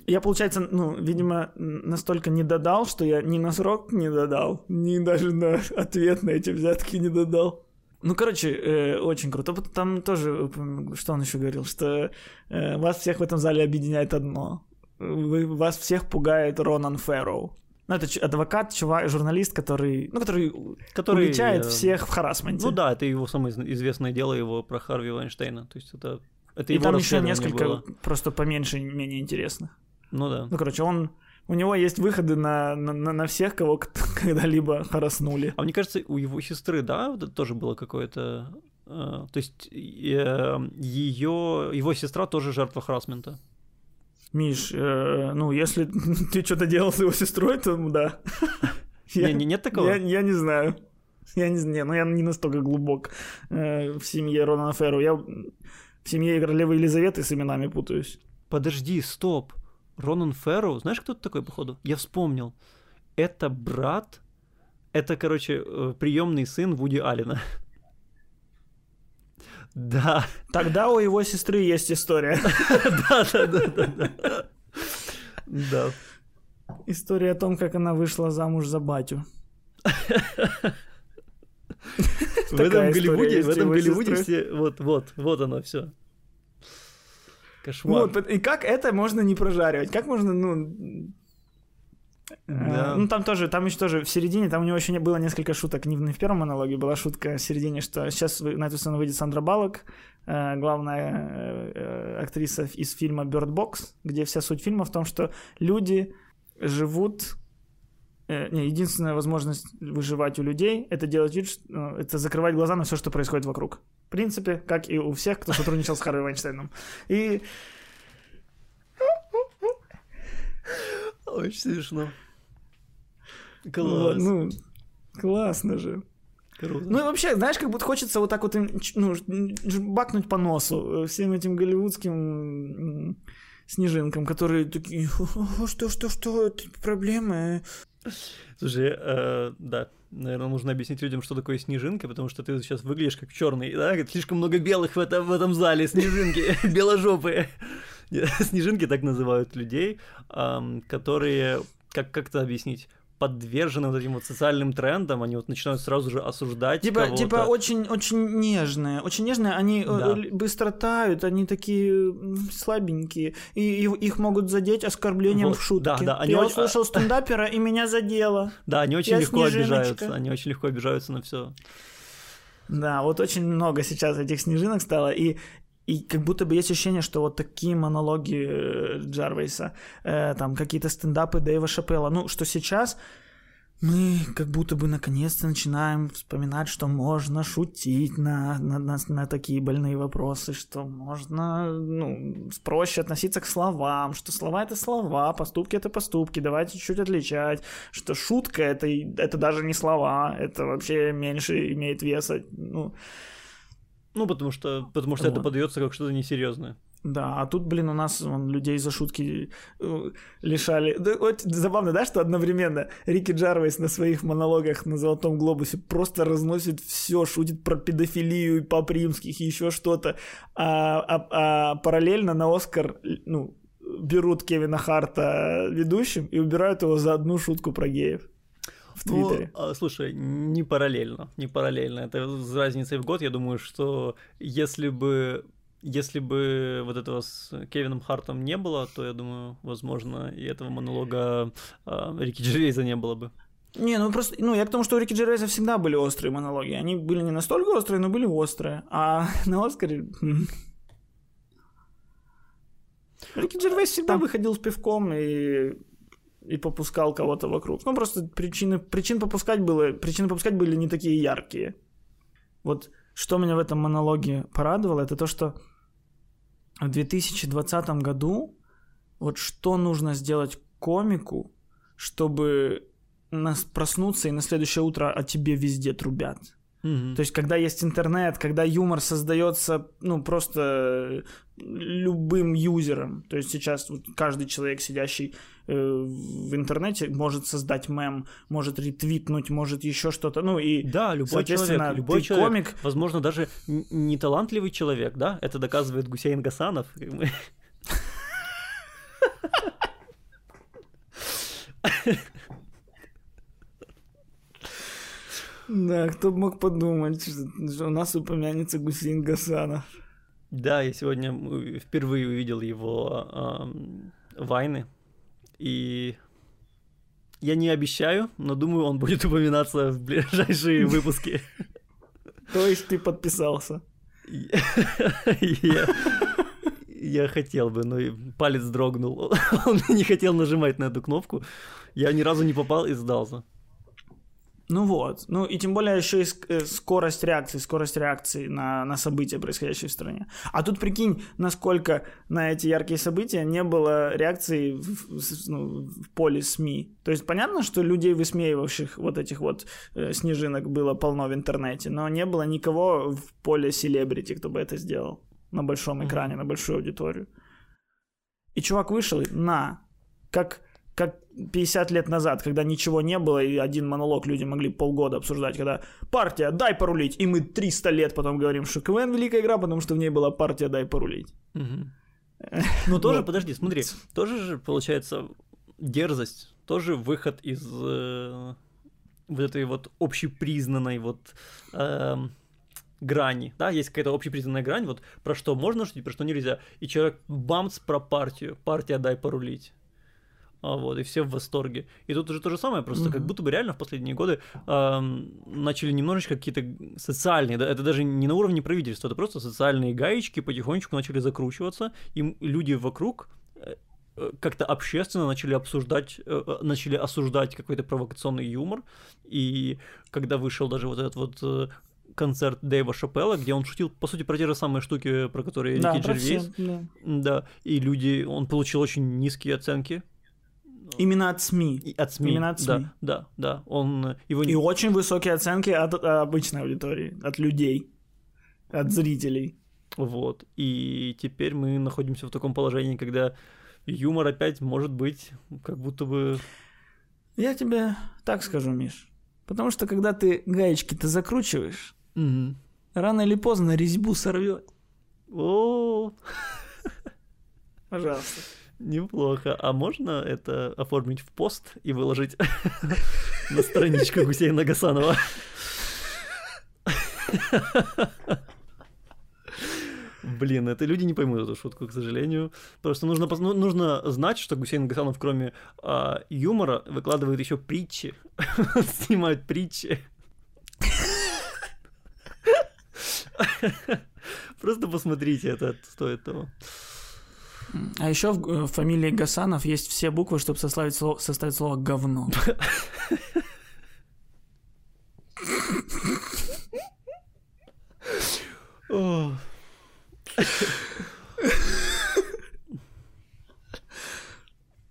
Я, получается, ну, видимо, настолько не додал, что я ни на срок не додал, ни даже на ответ на эти взятки не додал. Ну, короче, э, очень круто. Там тоже, что он еще говорил, что э, вас всех в этом зале объединяет одно. Вы, вас всех пугает Ронан Фэрроу. Ну, это ч- адвокат, чувак, журналист, который, ну, который, Который... уличает э, всех в харасменте. Ну да, это его самое из- известное дело, его про Харви Вайнштейна. То есть это, это И его там еще несколько было. просто поменьше, менее интересных. Ну да. Ну, короче, он... У него есть выходы на, на, на- всех, кого когда-либо хараснули. А мне кажется, у его сестры, да, вот это тоже было какое-то... э, то есть ее, его сестра тоже жертва харасмента. Миш, э, ну, если ты что-то делал с его сестрой, то да. Я- Не, не, нет такого? Я, я не знаю. Я не знаю, ну я не настолько глубок э, в семье Ронана Ферру. Я в семье королевы Елизаветы с именами путаюсь. Подожди, стоп. Ронан Ферроу, знаешь, кто это такой, походу? Я вспомнил. Это брат, это, короче, приемный сын Вуди Алина. Да, Тогда у его сестры есть история. да, да, да, да, да. История о том, как она вышла замуж за батю. В этом Голливуде, в этом Голливуде все, вот, вот, вот оно все. Кошмар. Вот, и как это можно не прожаривать? Как можно, ну... Да. э, Ну, там тоже, там еще тоже в середине, там у него еще не было несколько шуток. Не в, не в первом монологе была шутка в середине, что сейчас на эту сцену выйдет Сандра Баллок, э, главная э, актриса из фильма Bird Box, где вся суть фильма в том, что люди живут... э, не, единственная возможность выживать у людей это делать вид, ну, это закрывать глаза на все, что происходит вокруг. В принципе, как и у всех, кто сотрудничал с Харви Вайнштейном. И Очень смешно. Класс. ну, классно же. Круто. Ну и вообще, знаешь, как будто хочется вот так вот им, ну, бакнуть по носу э, всем этим голливудским снежинкам, которые такие, «О, что, что, что, это проблемы. Слушай, э, да, наверное, нужно объяснить людям, что такое снежинка, потому что ты сейчас выглядишь как черный, да? Слишком много белых в этом, в этом зале, снежинки, беложопые. Снежинки так называют людей, которые, как как-то объяснить, подвержены вот этим вот социальным трендам, они вот начинают сразу же осуждать Типа, кого-то. типа очень, очень нежные, очень нежные, они э, Да. быстро тают, они такие слабенькие, и, их могут задеть оскорблением Вот, в шутке. да, да, они Я очень- услышал стендапера, и меня задело. Да, они очень Я легко снежиночка. обижаются, они очень легко обижаются на все. Да, вот очень много сейчас этих снежинок стало, и, и как будто бы есть ощущение, что вот такие монологи э, Джарвейса, э, там какие-то стендапы Дэйва Шапелла, ну, что сейчас мы как будто бы наконец-то начинаем вспоминать, что можно шутить на, на, на, на такие больные вопросы, что можно ну, проще относиться к словам, что слова это слова, поступки это поступки, давайте чуть-чуть отличать, что шутка это, это даже не слова, это вообще меньше имеет веса. Ну, Ну, потому что, потому что это Вот. подается как что-то несерьезное. да, а тут, блин, у нас вон, людей за шутки э, лишали. Да, вот забавно, да, что одновременно Рики Джарвейс на своих монологах на Золотом Глобусе просто разносит все, шутит про педофилию и пап римских и еще что-то, а, а- а параллельно на Оскар, ну, берут Кевина Харта ведущим и убирают его за одну шутку про геев в Ну, Твиттере. а, слушай, не параллельно, не параллельно. Это с разницей в год. Я думаю, что если бы если бы вот этого с Кевином Хартом не было, то я думаю, возможно, и этого монолога а, Рики Джерейза не было бы. Не, ну просто, ну я к тому, что у Рики Джервейса всегда были острые монологи. Они были не настолько острые, но были острые. А на Оскаре... Рики Джервейс всегда выходил с пивком и и попускал кого-то вокруг. Ну, просто причины, причин попускать было, причины попускать были не такие яркие. Вот что меня в этом монологе порадовало, это то, что в 2020 году вот что нужно сделать комику, чтобы нас проснуться и на следующее утро о тебе везде трубят. То есть, когда есть интернет, когда юмор создается, ну, просто э, любым юзером. То есть сейчас вот каждый человек, сидящий э, в интернете, может создать мем, может ретвитнуть, может еще что-то. Ну и Да, любой соответственно, человек, любой ты человек, комик. возможно, даже не талантливый человек, да, это доказывает Гусейн Гасанов. как бы. Да, кто бы мог подумать, что, у нас упомянется Гусейн Гасанов. Да, я сегодня впервые увидел его ам, вайны, и я не обещаю, но думаю, он будет упоминаться в ближайшие выпуски. То есть ты подписался. Я, хотел бы, но палец дрогнул. Он не хотел нажимать на эту кнопку. Я ни разу не попал и сдался. Ну вот. Ну и тем более еще и э, скорость реакции, скорость реакции на, на события, происходящие в стране. А тут прикинь, насколько на эти яркие события не было реакции в, в- ну, в поле СМИ. То есть понятно, что людей, высмеивавших вот этих вот э, снежинок, было полно в интернете, но не было никого в поле селебрити, кто бы это сделал на большом экране, на большую аудиторию. И чувак вышел и на, как как 50 лет назад, когда ничего не было, и один монолог люди могли полгода обсуждать, когда партия, дай порулить, и мы 300 лет потом говорим, что КВН великая игра, потому что в ней была партия, дай порулить. Ну тоже, Вот. подожди, смотри, тоже же получается дерзость, тоже выход из э, вот этой вот общепризнанной вот эм, грани, да, есть какая-то общепризнанная грань, вот про что можно шутить, про что нельзя, и человек бамц про партию, партия дай порулить. А вот, и все в восторге. И тут уже то же самое, просто как Мгм. будто бы реально в последние годы эм, начали немножечко какие-то социальные, да, это даже не на уровне правительства, это просто социальные гаечки потихонечку начали закручиваться, и люди вокруг э, э, как-то общественно начали обсуждать, э, э, начали осуждать какой-то провокационный юмор, и когда вышел даже вот этот вот э, концерт Дэйва Шапелла, где он шутил, по сути, про те же самые штуки, про которые Да, Рики Джервейс, все, да. да, и люди, он получил очень низкие оценки Именно от СМИ. и от СМИ. Именно от СМИ. Да, да, да. Он э, его И очень высокие оценки от, э, обычной аудитории, от людей, от зрителей. Вот. И теперь мы находимся в таком положении, когда юмор опять может быть как будто бы... Я тебе так скажу, Миш. Потому что когда ты гаечки-то закручиваешь, Мгм. рано или поздно резьбу сорвет. О, Пожалуйста. Неплохо. А можно это оформить в пост и выложить на страничку Гусейна Гасанова? Блин, это люди не поймут эту шутку, к сожалению. Просто нужно, ну, нужно знать, что Гусейн Гасанов, кроме а, юмора, выкладывает еще притчи. Снимает притчи. Просто посмотрите, это стоит того. А еще в, э, в фамилии Гасанов есть все буквы, чтобы составить слово, составить слово говно.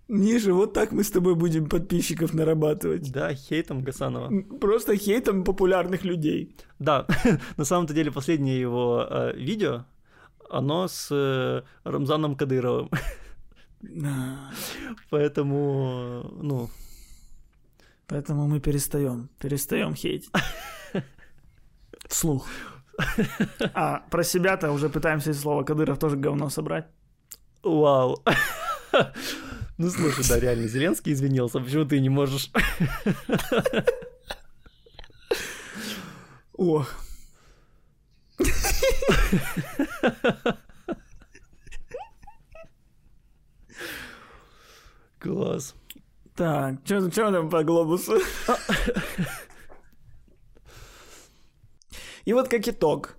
Миша, вот так мы с тобой будем подписчиков нарабатывать. Да, хейтом Гасанова. Просто хейтом популярных людей. Да, на самом-то деле последнее его э, видео, оно с э, Рамзаном Кадыровым. Поэтому, ну, Поэтому мы перестаем. Перестаем хейтить. Вслух. А про себя-то уже пытаемся из слова Кадыров тоже говно собрать. вау. Ну, слушай, да, реально, Зеленский извинился, почему ты не можешь? Ох. Класс. Так, что там по глобусу? И вот как итог.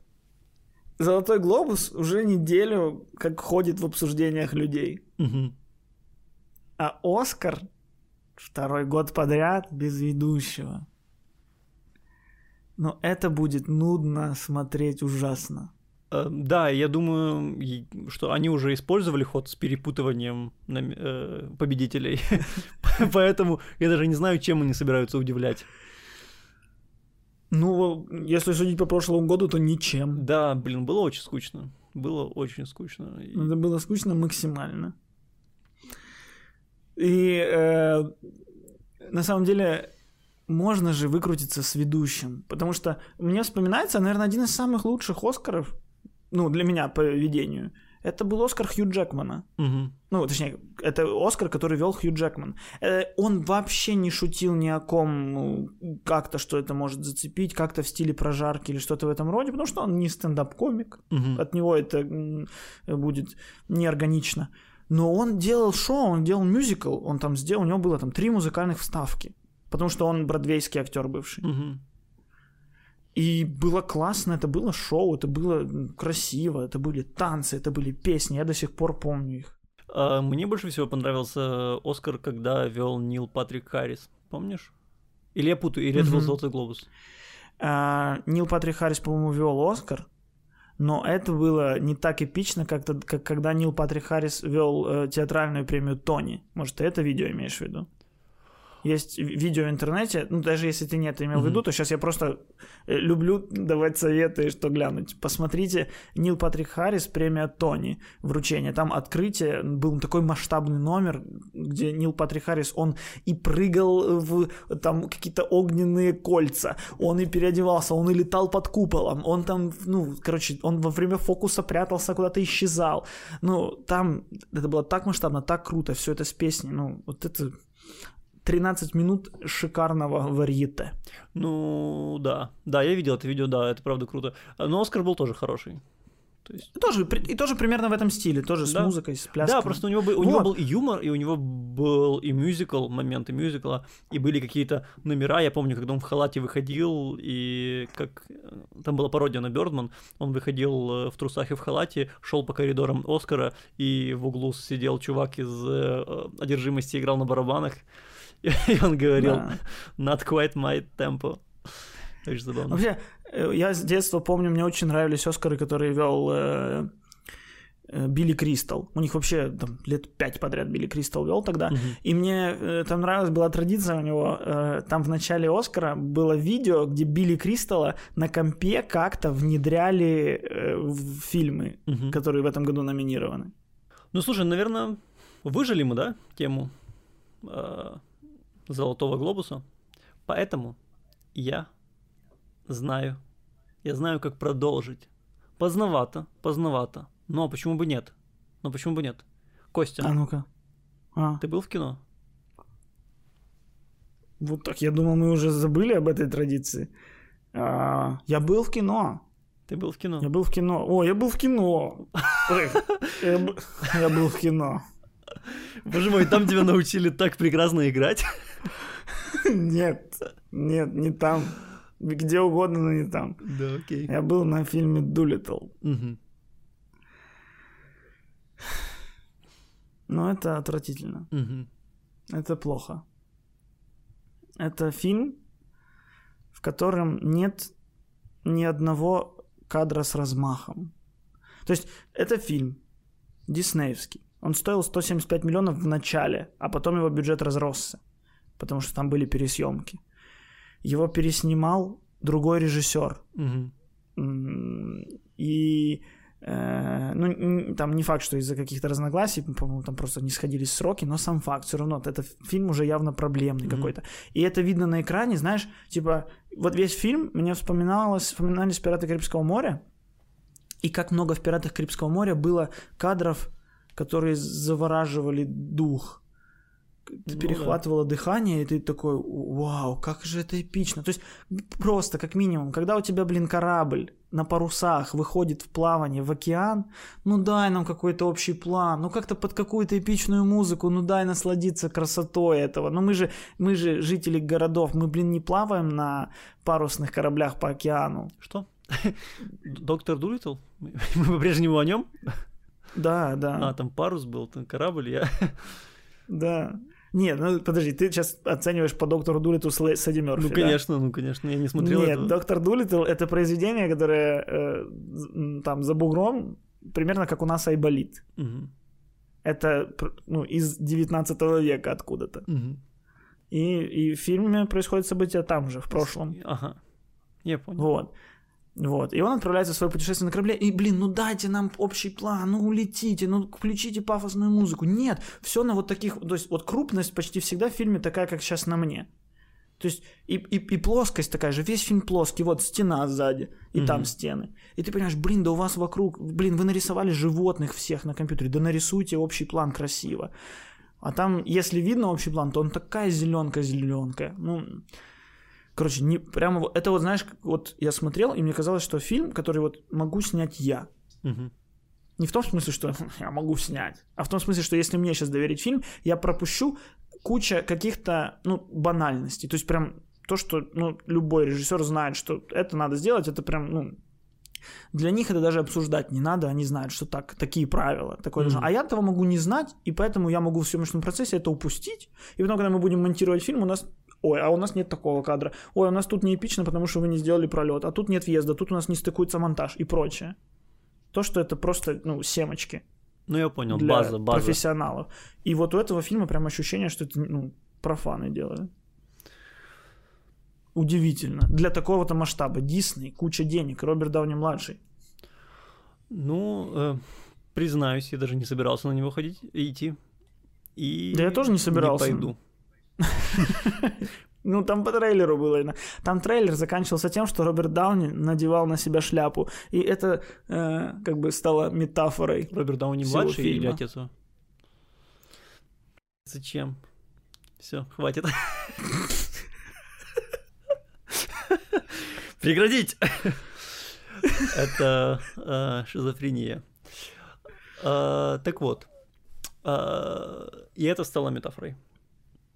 Золотой глобус уже неделю как ходит в обсуждениях людей. А Оскар второй год подряд без ведущего. Но это будет нудно смотреть ужасно. Э, Да, я думаю, что они уже использовали ход с перепутыванием э, победителей. Поэтому я даже не знаю, чем они собираются удивлять. Ну, если судить по прошлому году, то ничем. Да, блин, было очень скучно. Было очень скучно. Это было скучно максимально. И э, на самом деле можно же выкрутиться с ведущим, потому что мне вспоминается, наверное, один из самых лучших Оскаров, ну, для меня по ведению. Это был Оскар Хью Джекмана. Мгм. Ну, точнее, это Оскар, который вел Хью Джекман. Э, Он вообще не шутил ни о ком ну, как-то, что это может зацепить, как-то в стиле прожарки или что-то в этом роде, потому что он не стендап-комик, Мгм. от него это будет неорганично. Но он делал шоу, он делал мюзикл, он там сделал, у него было там три музыкальных вставки, потому что он бродвейский актер бывший. Мгм. И было классно, это было шоу, это было красиво, это были танцы, это были песни, я до сих пор помню их. А Мне больше всего понравился Оскар, когда вел Нил Патрик Харрис. Помнишь? Или я путаю, или это был. Золотой глобус. А, Нил Патрик Харрис, по-моему, вел Оскар, но это было не так эпично, как, как когда Нил Патрик Харрис вел э, театральную премию Тони. Может, ты это видео имеешь в виду? Есть ви- видео в интернете, ну даже если ты не это имел в Мгм. виду, то сейчас я просто э, люблю давать советы, что глянуть. Посмотрите Нил Патрик Харрис, премия Тони, вручение. Там открытие, был такой масштабный номер, где Нил Патрик Харрис, он и прыгал в там какие-то огненные кольца, он и переодевался, он и летал под куполом, он там, ну, короче, он во время фокуса прятался, куда-то исчезал. Ну, там это было так масштабно, так круто, все это с песней, ну, вот это 13 минут шикарного варьете. Ну, да. Да, я видел это видео, да, это правда круто. Но Оскар был тоже хороший. То есть... Тоже, и тоже примерно в этом стиле, тоже с Да. музыкой, с пляской. Да, просто у него, был, у него Вот. был и юмор, и у него был и мюзикл, моменты мюзикла, и были какие-то номера. Я помню, когда он в халате выходил, и как там была пародия на Бёрдман, он выходил э, в трусах и в халате, шел по коридорам Оскара, и в углу сидел чувак из э, одержимости, играл на барабанах, и он говорил Да. «Not quite my tempo». Очень забавно. Вообще, э, я с детства помню, мне очень нравились Оскары, которые вел э, э, Билли Кристал. У них вообще там лет пять подряд Билли Кристал вел тогда. Мгм. И мне э, там нравилась была традиция у него. э, там в начале Оскара было видео, где Билли Кристалла на компе как-то внедряли э, в фильмы, Мгм. которые в этом году номинированы. Ну, слушай, наверное, выжили мы, да, тему э, Золотого глобуса. Поэтому я знаю, я знаю, как продолжить. Поздновато, поздновато. Но почему бы нет? Но почему бы нет? Костя, А ну-ка. А, ты был в кино? вот так, я думал, мы уже забыли об этой традиции. А, я был в кино. Ты был в кино? Я был в кино. О, я был в кино. Я был в кино. Боже мой, там тебя научили так прекрасно играть. Нет, нет, не там. Где угодно, но не там. Да, окей. Я был на фильме Дулитл. Мгм. Но это отвратительно. Это плохо. Это фильм, в котором нет ни одного кадра с размахом. То есть это фильм диснеевский. Он стоил 175 миллионов в начале, а потом его бюджет разросся, потому что там были пересъемки. Его переснимал другой режиссер. И э, ну, там не факт, что из-за каких-то разногласий, по-моему, там просто не сходились сроки, но сам факт, все равно, это фильм уже явно проблемный Мгм. какой-то. И это видно на экране, знаешь, типа, вот весь фильм мне вспоминалось, вспоминались «Пираты Карибского моря», и как много в «Пиратах Карибского моря» было кадров, которые завораживали дух. Ты Ну перехватывало дыхание, и ты такой, вау, как же это эпично. То есть просто, как минимум, когда у тебя, блин, корабль на парусах выходит в плавание в океан, ну дай нам какой-то общий план, ну как-то под какую-то эпичную музыку, ну дай насладиться красотой этого. Но мы же, мы же жители городов, мы, блин, не плаваем на парусных кораблях по океану. Что? Доктор Дулитл? Мы мы по-прежнему о нем? Да, да, А, там парус был, там корабль, я... да. Нет, ну подожди, ты сейчас оцениваешь по доктору Дулиту с, Эдди Мёрфи, Ну, да? конечно, ну, конечно, я не смотрел Нет, этого. доктор Дулитл это произведение, которое э, там за бугром, примерно как у нас Айболит. Мгм. Это ну, из 19 века откуда-то. Мгм. И, и в фильме происходит событие там же, в прошлом. Ага, я понял. Вот. Вот. И он отправляется в свое путешествие на корабле. И, блин, ну дайте нам общий план, ну улетите, ну включите пафосную музыку. Нет, все на вот таких... То есть вот крупность почти всегда в фильме такая, как сейчас на мне. То есть и, и, и плоскость такая же, весь фильм плоский, вот стена сзади, и Мгм. там стены. И ты понимаешь, блин, да у вас вокруг, блин, вы нарисовали животных всех на компьютере, да нарисуйте общий план красиво. А там, если видно общий план, то он такая зеленка-зеленка. Ну, короче, не, прямо вот, это вот, знаешь, вот я смотрел, и мне казалось, что фильм, который вот могу снять я. Мгм. Не в том смысле, что я могу снять, а в том смысле, что если мне сейчас доверить фильм, я пропущу куча каких-то, ну, банальностей. То есть прям то, что, ну, любой режиссер знает, что это надо сделать, это прям, ну, для них это даже обсуждать не надо, они знают, что так, такие правила. Такое должно. Мгм. А я этого могу не знать, и поэтому я могу в съемочном процессе это упустить. И потом, когда мы будем монтировать фильм, у нас Ой, а у нас нет такого кадра. Ой, у нас тут не эпично, потому что вы не сделали пролет. А тут нет въезда, тут у нас не стыкуется монтаж и прочее. То, что это просто, ну, семочки Ну, я понял, для база, база. профессионалов. И вот у этого фильма прям ощущение, что это, ну, профаны делают. Удивительно. Для такого-то масштаба. Дисней, куча денег, Роберт Дауни младший. Ну, э, признаюсь, я даже не собирался на него ходить, идти. И Да я тоже не собирался. пойду. Ну, там по трейлеру было. Там трейлер заканчивался тем, что Роберт Дауни надевал на себя шляпу. И это э, как бы стало метафорой. Роберт Дауни младший или фильма. отец его? Зачем? Все, хватит. Прекратить! Это э, шизофрения. Э, Так вот. э, И это стало метафорой.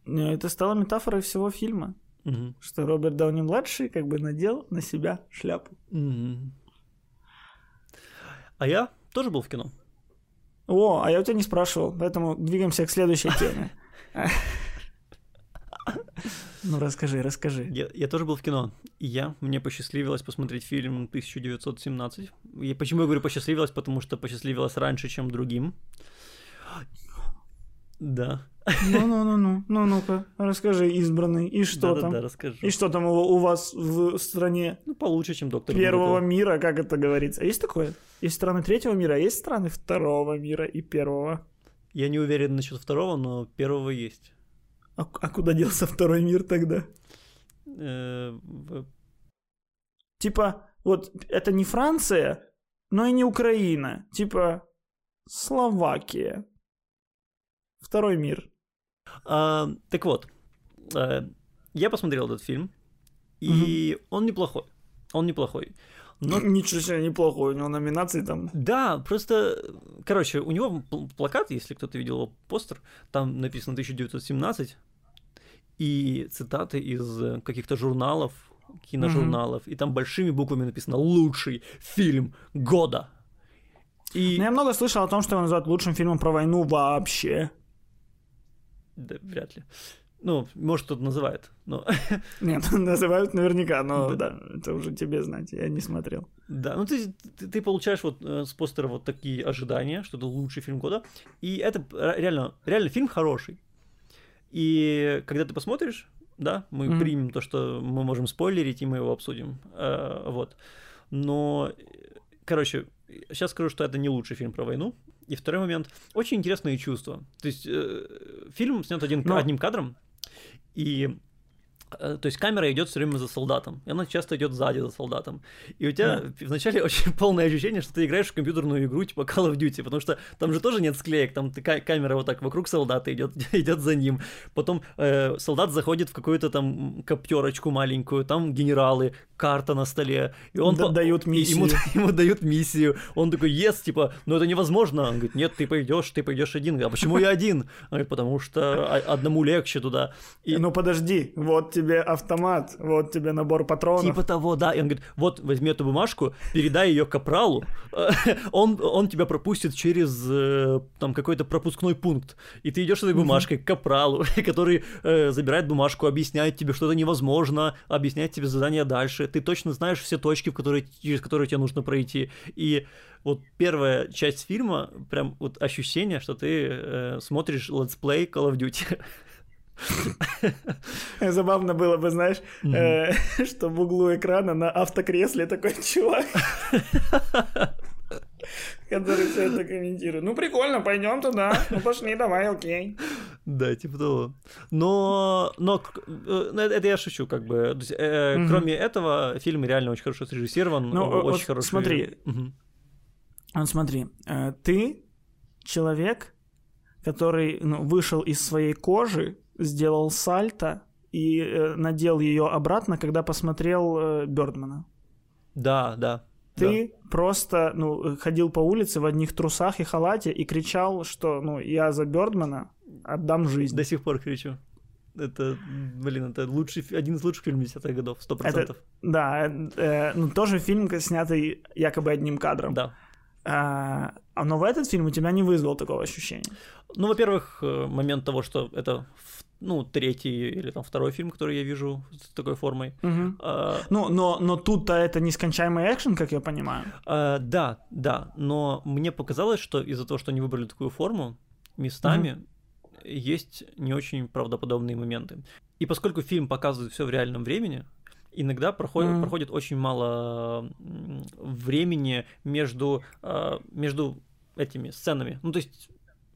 Э, Это стало метафорой всего фильма. Мгм. Что Роберт Дауни младший как бы надел на себя шляпу. Мгм. А я тоже был в кино. О, а я у тебя не спрашивал, поэтому двигаемся к следующей теме. Ну, расскажи, расскажи. Я, я тоже был в кино. И я, мне посчастливилось посмотреть фильм 1917. И почему я говорю посчастливилось? Потому что посчастливилось раньше, чем другим. Да. Ну-ну-ну-ну, ну ну-ка, расскажи, избранный, и что Да-да-да, там? расскажу. И что там у, у вас в стране Ну, получше, чем доктор первого Дулиттл. мира, как это говорится? Есть такое? Есть страны третьего мира, а есть страны второго мира и первого. Я не уверен насчет второго, но первого есть. А, а куда делся второй мир тогда? Э, Типа, вот это не Франция, но и не Украина. Типа, Словакия. Второй мир. А, так вот, э, я посмотрел этот фильм, и он неплохой. Он неплохой. Но Ничего себе неплохой, у него номинации там. Да, просто, короче, у него пл- плакат, если кто-то видел его постер, там написано 1917, и цитаты из э, каких-то журналов, киножурналов, и там большими буквами написано «Лучший фильм года». И... Ну, я много слышал о том, что его называют лучшим фильмом про войну вообще. Да, вряд ли. Ну, может, кто-то называет, но... Нет, называют наверняка, но Да. да, это уже тебе знать, я не смотрел. Да, ну ты, ты, ты получаешь вот э, с постера вот такие ожидания, что это лучший фильм года, и это ре- реально, реально фильм хороший. И когда ты посмотришь, да, мы Мгм. примем то, что мы можем спойлерить, и мы его обсудим, Э, вот. Но, э, короче, сейчас скажу, что это не лучший фильм про войну. И второй момент, очень интересные чувства. То есть э, фильм снят один, Но- одним кадром, и то есть камера идет все время за солдатом, и она часто идет сзади за солдатом. И у тебя вначале очень полное ощущение, что ты играешь в компьютерную игру типа Call of Duty, потому что там же тоже нет склеек, там ты- ка- камера вот так вокруг солдата идет, идет за ним. Потом э, солдат заходит в какую-то там коптерочку маленькую, там генералы, карта на столе, и он по- дают миссию. Ему, ему дают миссию. Он такой, ес, типа, ну это невозможно. Он говорит, нет, ты пойдешь, ты пойдешь один. А почему я один? Он говорит, потому что о- одному легче туда. И Ну подожди, вот тебе автомат, вот тебе набор патронов. Типа того, да. И он говорит, вот возьми эту бумажку, передай ее капралу, он, он тебя пропустит через э, там какой-то пропускной пункт. И ты идешь с этой бумажкой к капралу, который э, забирает бумажку, объясняет тебе, что это невозможно, объясняет тебе задание дальше. Ты точно знаешь все точки, в которые, через которые тебе нужно пройти. И вот первая часть фильма, прям вот ощущение, что ты э, смотришь летсплей Call of Duty. Забавно было бы, знаешь, э, что в углу экрана на автокресле такой чувак, который все это комментирует. Ну прикольно, пойдем туда. Ну пошли, давай, окей. Да, типа того. Но, но э, это я шучу, как бы. Есть, э. Кроме этого, фильм реально очень хорошо срежиссирован, Ну, о- вот очень хороший. смотри. Вот смотри, ты человек, который ну, вышел из своей кожи, сделал сальто и э, надел ее обратно, когда посмотрел э, Бёрдмана. Да, да. Ты просто ну, ходил по улице в одних трусах и халате и кричал, что ну, я за Бёрдмана отдам да. жизнь. До сих пор кричу. Это, блин, это лучший, один из лучших фильмов 10-х годов, сто процентов. Да, э, э, ну тоже фильм, снятый якобы одним кадром. Да. А, а но в этот фильм у тебя не вызвал такого ощущения. Ну, во-первых, э, момент того, что это, ну, третий или там второй фильм, который я вижу с такой формой. Мгм. А, Ну, но, но тут-то это нескончаемый экшен, как я понимаю. А, да, да, но мне показалось, что из-за того, что они выбрали такую форму, местами есть не очень правдоподобные моменты. И поскольку фильм показывает все в реальном времени, иногда проходит, Мгм. проходит очень мало времени между, а, между этими сценами. Ну, то есть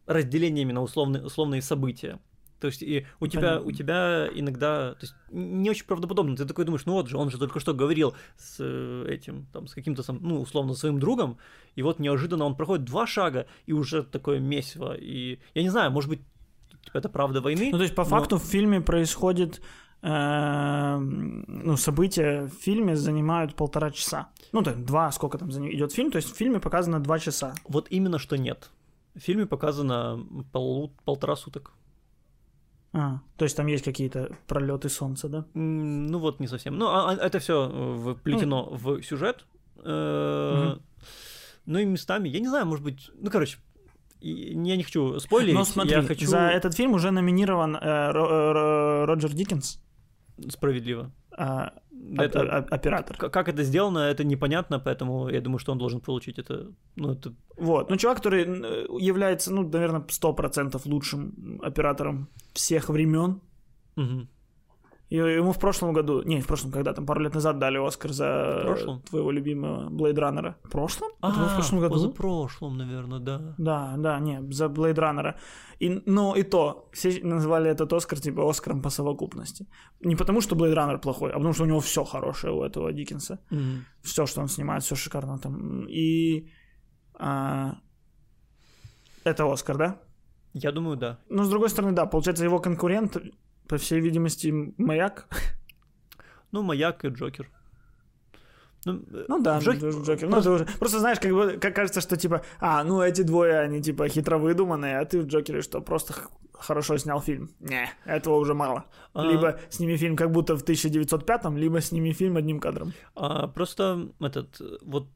разделениями на условные, условные события. То есть и у тебя, Понятно. у тебя иногда, то есть не очень правдоподобно. Ты такой думаешь, ну вот же, он же только что говорил с э, этим, там, с каким-то, ну, условно, своим другом, и вот неожиданно он проходит два шага, и уже такое месиво. И я не знаю, может быть, типа, это правда войны. Ну, то есть, по но- факту, в фильме происходит... э, ну, события в фильме занимают полтора часа. Ну, так, два, сколько там идет фильм. То есть, в фильме показано два часа. Вот именно что нет. В фильме показано полу- полтора суток. А, то есть, там есть какие-то пролеты солнца, да? Ну вот, не совсем. Ну, а- а это все вплетено в сюжет. Э, Мгм. Ну и местами, я не знаю, может быть, ну, короче, я не хочу спойлерить, Но смотри, я хочу за этот фильм уже номинирован э, Ро- э, Роджер Диккенс, справедливо. э, Это- оператор. Как это сделано, это непонятно, поэтому я думаю, что он должен получить это. Ну, это Вот. Ну, чувак, который является, ну, наверное, 100% лучшим оператором всех времен. мгм. И ему в прошлом году, не, в прошлом, когда там пару лет назад дали Оскар за В прошлом? твоего любимого Blade Runner. В прошлом? Это было в А, прошлом году? позапрошлом, наверное, да. Да, да, не, за Blade Runner. И, но и то, все называли этот Оскар типа Оскаром по совокупности. Не потому, что Blade Runner плохой, а потому, что у него все хорошее у этого Диккенса. Мгм. Все, что он снимает, все шикарно там. И а, это Оскар, да? Я думаю, да. Но с другой стороны, да, получается, его конкурент, по всей видимости, маяк. Ну, Маяк и Джокер. Ну, э, Ну да, Джок- Джок- Джокер. Ну, это уже... Просто знаешь, как бы как кажется, что типа, а, ну эти двое, они типа хитро выдуманные, а ты в Джокере что, просто хорошо снял фильм? Не, этого уже мало. А. Либо сними фильм как будто в 1905-м, либо сними фильм одним кадром. А, просто этот вот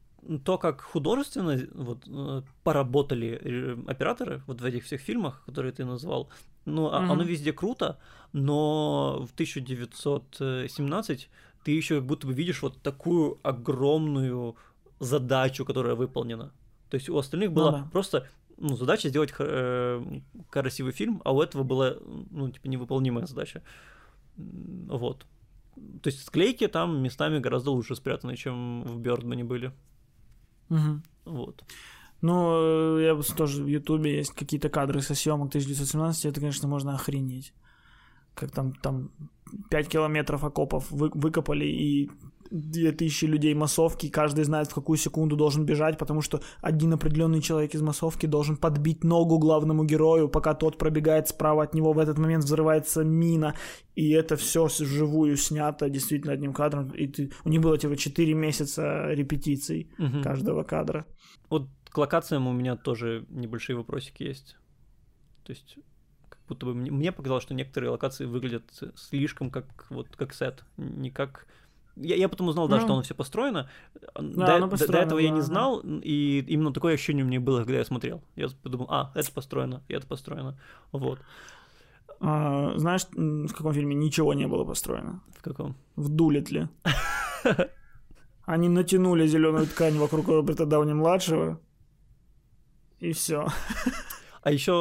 то, как художественно вот, э, поработали э, операторы вот в этих всех фильмах, которые ты назвал, ну, Мгм. оно везде круто, но в 1917 ты еще как будто бы видишь вот такую огромную задачу, которая выполнена. То есть у остальных была да. просто ну, задача сделать э, красивый фильм, а у этого была, ну, типа, невыполнимая задача. Вот. То есть склейки там местами гораздо лучше спрятаны, чем в Бёрдмане были. Мгм. Вот. Ну, э, я тоже в Ютубе есть какие-то кадры со съемок 1917, это, конечно, можно охренеть. Как там, там 5 километров окопов вы- выкопали и 2000 людей массовки, каждый знает, в какую секунду должен бежать, потому что один определенный человек из массовки должен подбить ногу главному герою, пока тот пробегает справа от него, в этот момент взрывается мина, и это все вживую снято действительно одним кадром, и ты... у них было типа 4 месяца репетиций Мгм. каждого кадра. Вот к локациям у меня тоже небольшие вопросики есть. То есть, как будто бы мне, мне показалось, что некоторые локации выглядят слишком как вот как сет, не как. Я, я потом узнал, да, Ну. что оно все построено. до, оно до- до построено, этого я да, не да. знал, и именно такое ощущение у меня было, когда я смотрел. Я подумал, а, это построено, и это построено. Вот. А, знаешь, в каком фильме ничего не было построено? В каком? В Дулитле. Они натянули зеленую ткань вокруг Роберта Дауни младшего. И все. А еще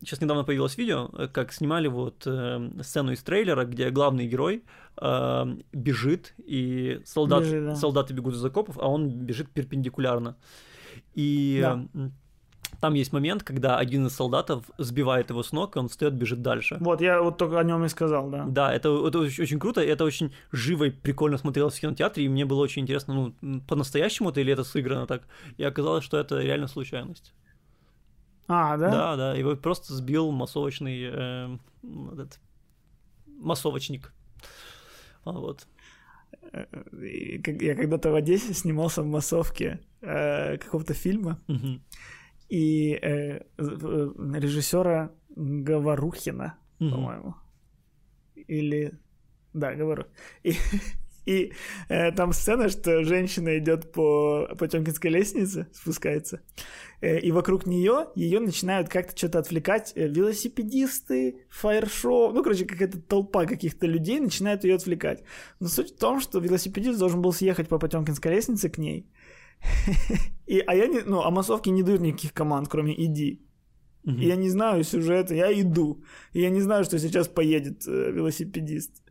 сейчас недавно появилось видео, э, как снимали вот э, сцену из трейлера, где главный герой э, бежит, и солдат, Бежит, да. солдаты бегут из окопов, а он бежит перпендикулярно. И Да. Э, там есть момент, когда один из солдатов сбивает его с ног, и он встает, бежит дальше. Вот, я вот только о нем и сказал, да. Да, это, это очень, очень круто, это очень живо и прикольно смотрелось в кинотеатре, и мне было очень интересно, ну, по-настоящему это или это сыграно так? И оказалось, что это реально случайность. А, да? Да, да, его просто сбил массовочный эм, этот, массовочник. А, Вот. И как- Я когда-то в Одессе снимался в массовке э, какого-то фильма, Мгм. И э, э, режиссера Говорухина, Мгм. по-моему. Или... Да, говорю. И, и э, там сцена, что женщина идет по Потемкинской лестнице, спускается, э, и вокруг нее ее начинают как-то что-то отвлекать э, велосипедисты, фаер-шоу, ну, короче, какая-то толпа каких-то людей начинает ее отвлекать. Но суть в том, что велосипедист должен был съехать по Потемкинской лестнице к ней, и, а я не, ну, а массовки не дают никаких команд, кроме «иди». И я не знаю сюжета, я иду. И я не знаю, что сейчас поедет э, велосипедист.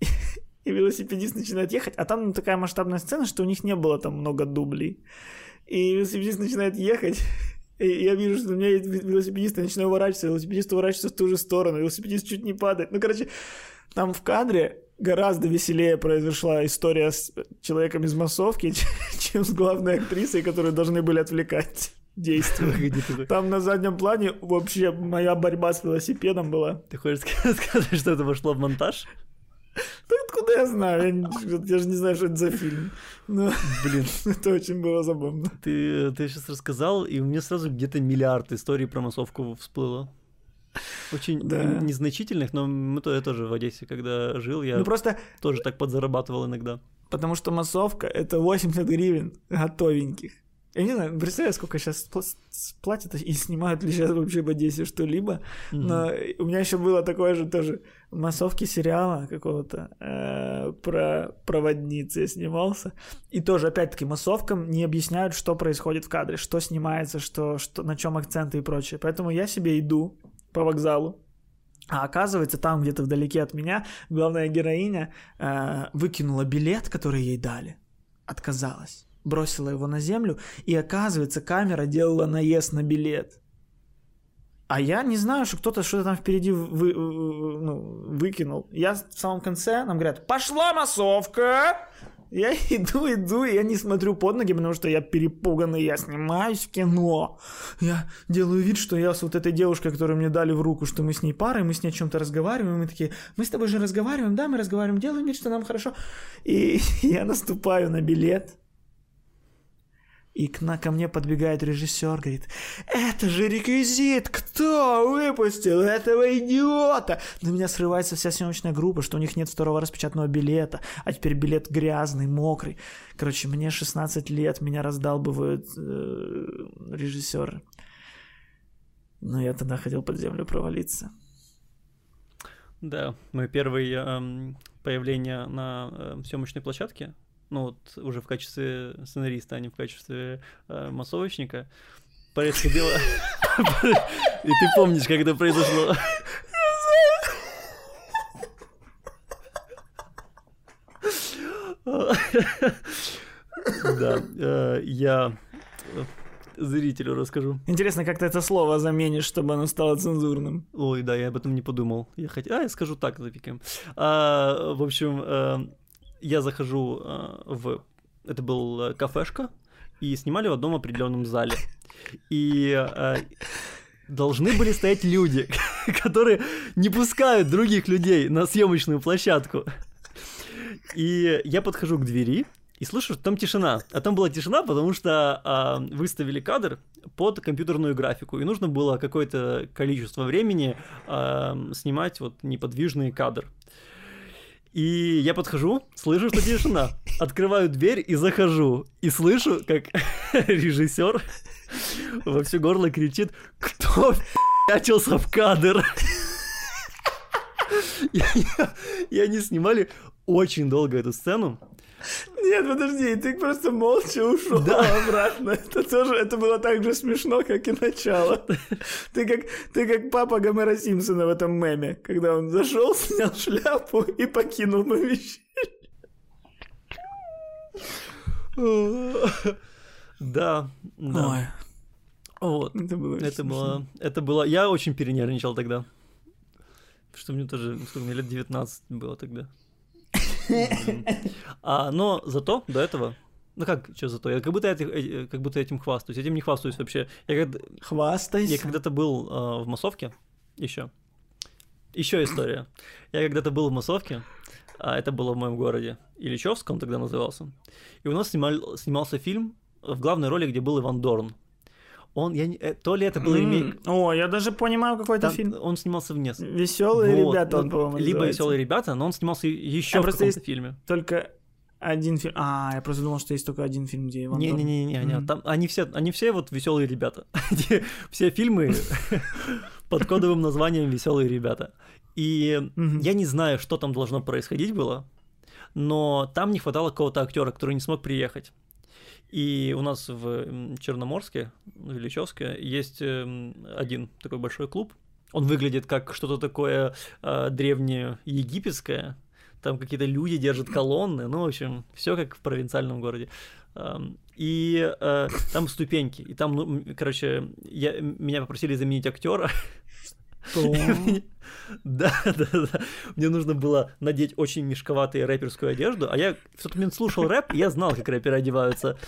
И велосипедист начинает ехать, а там такая масштабная сцена, что у них не было там много дублей. И велосипедист начинает ехать, и я вижу, что у меня есть велосипедист, я начинаю уворачиваться, велосипедист уворачивается в ту же сторону, велосипедист чуть не падает. Ну, короче, там в кадре гораздо веселее произошла история с человеком из массовки, чем с главной актрисой, которую должны были отвлекать действия. Там на заднем плане вообще моя борьба с велосипедом была. ты хочешь ска- сказать, что это вошло в монтаж? Да откуда я знаю? Я, я же не знаю, что это за фильм. Но Блин, это очень было забавно. ты, ты сейчас рассказал, и у меня сразу где-то миллиард историй про массовку всплыло. Очень Да. незначительных, но мы то, я тоже в Одессе, когда жил, я Ну просто тоже так подзарабатывал иногда. потому что массовка это 80 гривен готовеньких. Я не знаю, представляю, сколько сейчас платят и снимают ли сейчас вообще в Одессе что-либо. Но у меня еще было такое же тоже массовки сериала какого-то э, про проводницы я снимался. И тоже, опять-таки, массовкам не объясняют, что происходит в кадре, что снимается, что, что, на чем акценты и прочее. Поэтому я себе иду по вокзалу, а оказывается, там где-то вдалеке от меня главная героиня э, выкинула билет, который ей дали, отказалась, бросила его на землю, и оказывается, камера делала наезд на билет. А я не знаю, что кто-то что-то там впереди вы, ну, выкинул. Я в самом конце, нам говорят, пошла массовка! Я иду, иду, и я не смотрю под ноги, потому что я перепуганный, я снимаюсь в кино. Я делаю вид, что я с вот этой девушкой, которую мне дали в руку, что мы с ней пара, мы с ней о чем-то разговариваем, и мы такие, мы с тобой же разговариваем, да, мы разговариваем, делаем вид, что нам хорошо. И я наступаю на билет, и к, на, ко мне подбегает режиссер, говорит, это же реквизит, кто выпустил этого идиота? На меня срывается вся съемочная группа, что у них нет второго распечатанного билета, а теперь билет грязный, мокрый. Короче, мне 16 лет, меня раздалбывают э, режиссеры. Но я тогда хотел под землю провалиться. Да, мое первое эм, появление на э, съемочной площадке ну вот уже в качестве сценариста, а не в качестве э, массовочника, происходило... И ты помнишь, как это произошло? Да, э, я зрителю расскажу. Интересно, как ты это слово заменишь, чтобы оно стало цензурным. Ой, да, я об этом не подумал. Я хотел... А, я скажу так, запикаем. А, в общем, э, я захожу э, в... Это был э, кафешка, и снимали в одном определенном зале. И э, должны были стоять люди, которые не пускают других людей на съемочную площадку. И я подхожу к двери и слышу, что там тишина. А там была тишина, потому что э, выставили кадр под компьютерную графику, и нужно было какое-то количество времени э, снимать вот неподвижный кадр. И я подхожу, слышу, что тишина. Открываю дверь и захожу. И слышу, как режиссер во все горло кричит, кто пятился в кадр. И они снимали очень долго эту сцену. Нет, подожди, ты просто молча ушел да. обратно. Это тоже, это было так же смешно, как и начало. Ты как, ты как папа Гомера Симпсона в этом меме, когда он зашел, снял шляпу и покинул помещение. Да, да. Ой. Вот. Это было, это было, это было. Я очень перенервничал тогда. Что мне тоже, сколько мне лет 19 было тогда. А, но зато до этого ну как, что зато? Я как будто, этих, э, как будто этим хвастаюсь. Этим не хвастаюсь вообще. Я когда... Хвастайся. Я когда-то был э, в массовке еще. Еще история. Я когда-то был в массовке, а это было в моем городе, Ильичевск он тогда назывался. И у нас снимал, снимался фильм в главной роли, где был Иван Дорн. Он, я, э, то ли это был mm. ремейк. О, я даже понимаю, какой это фильм. Он снимался в. Веселые вот, ребята, он, по-моему, Либо веселые ребята, но он снимался еще а в каком-то фильме. Только один фильм. А, я просто думал, что есть только один фильм, где Иван Не, не, не, не, не, там они все, они все вот веселые ребята. все фильмы под кодовым названием Веселые ребята. И я не знаю, что там должно происходить было, но там не хватало какого-то актера, который не смог приехать. И у нас в Черноморске, в Ильичевске, есть эм, один такой большой клуб. Он выглядит как что-то такое э, древнее египетское. Там какие-то люди держат колонны. Ну, в общем, все как в провинциальном городе. И э, там ступеньки. И там, ну, короче, я, меня попросили заменить актера. Да, да, да. Мне нужно было надеть очень мешковатую рэперскую одежду, а я в тот момент слушал рэп, и я знал, как рэперы одеваются.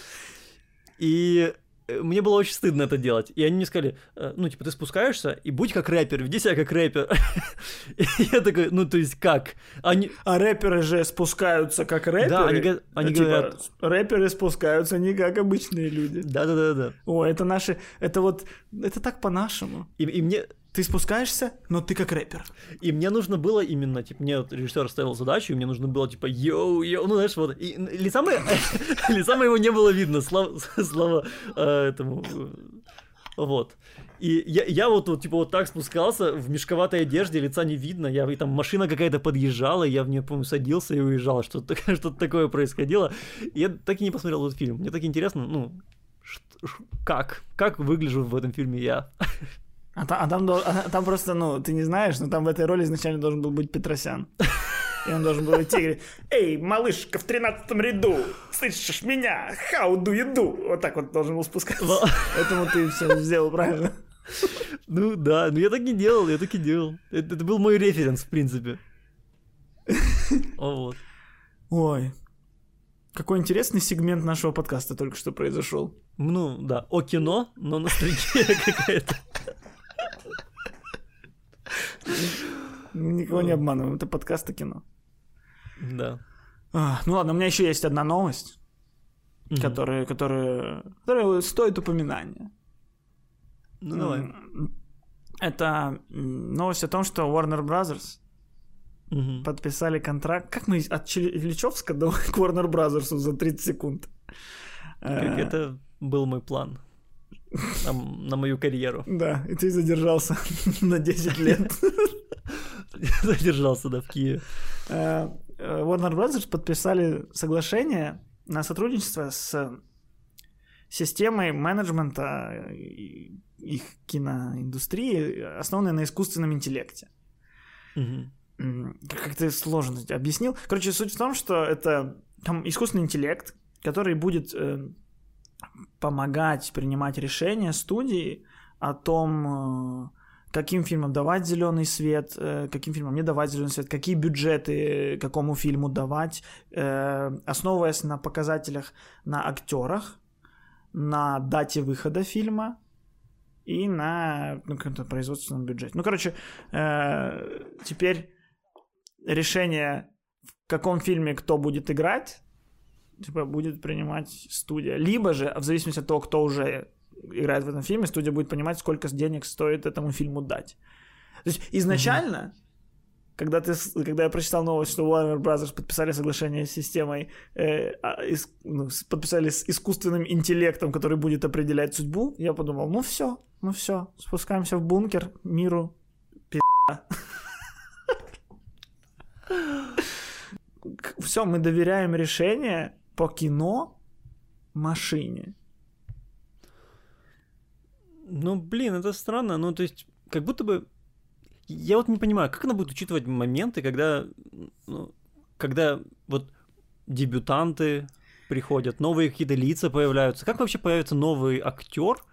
И э, мне было очень стыдно это делать. И они мне сказали, э, ну, типа, ты спускаешься и будь как рэпер, веди себя как рэпер. И я такой, ну, то есть как? Они... А рэперы же спускаются как рэперы. Да, они, они типа, говорят... Рэперы спускаются не как обычные люди. Да-да-да. О, это наши... Это вот... Это так по-нашему. И, и мне ты спускаешься, но ты как рэпер. И мне нужно было именно, типа, мне режиссер ставил задачу, и мне нужно было, типа, йоу, йоу, ну, знаешь, вот, и лица, моего, лица моего не было видно, слава, слава э, этому, вот. И я, я вот, вот, типа, вот так спускался, в мешковатой одежде, лица не видно, я, и там машина какая-то подъезжала, я в нее, помню, садился и уезжал, что-то что такое происходило. И я так и не посмотрел этот фильм. Мне так интересно, ну, как, как выгляжу в этом фильме я. А, та, а, там, а там просто, ну, ты не знаешь, но там в этой роли изначально должен был быть Петросян. И он должен был идти и говорить, «Эй, малышка в тринадцатом ряду, слышишь меня? How do you do?» Вот так вот должен был спускаться. Поэтому ты все сделал правильно. Ну да, ну я так и делал, я так и делал. Это, это был мой референс, в принципе. О, вот. Ой. Какой интересный сегмент нашего подкаста только что произошел. Ну, да, о кино, но ностальгия какая-то. Никого не обманываем, это подкаст о кино. Да. А, ну ладно, у меня еще есть одна новость, которая, которая, которая стоит упоминания. Ну, давай. Это новость о том, что Warner Brothers Мгм. подписали контракт. Как мы от Ильичевска до к Warner Brothers за 30 секунд? Как Э, это был мой план на, на мою карьеру. Да, и ты задержался на 10 лет. Задержался, да, в Киеве. Э, э, Warner Brothers подписали соглашение на сотрудничество с системой менеджмента и- их киноиндустрии, основанной на искусственном интеллекте. Как ты сложно объяснил. Короче, суть в том, что это там искусственный интеллект, который будет э, помогать принимать решения студии о том, э, каким фильмам давать зеленый свет, э, каким фильмам не давать зеленый свет, какие бюджеты какому фильму давать, э, основываясь на показателях на актерах, на дате выхода фильма и на ну, каком-то производственном бюджете. Ну, короче, э, теперь решение, в каком фильме кто будет играть, типа, будет принимать студия. Либо же, в зависимости от того, кто уже играет в этом фильме, студия будет понимать, сколько денег стоит этому фильму дать. То есть изначально, когда, ты, когда я прочитал новость, что Warner Brothers подписали соглашение с системой, э, а, ис- ну, подписали с искусственным интеллектом, который будет определять судьбу, я подумал, ну все, ну все, спускаемся в бункер, миру, все, мы доверяем решение по кино машине. Ну, блин, это странно. Ну, то есть, как будто бы... Я вот не понимаю, как она будет учитывать моменты, когда... ну, когда вот дебютанты приходят, новые какие-то лица появляются. Как вообще появится новый актер,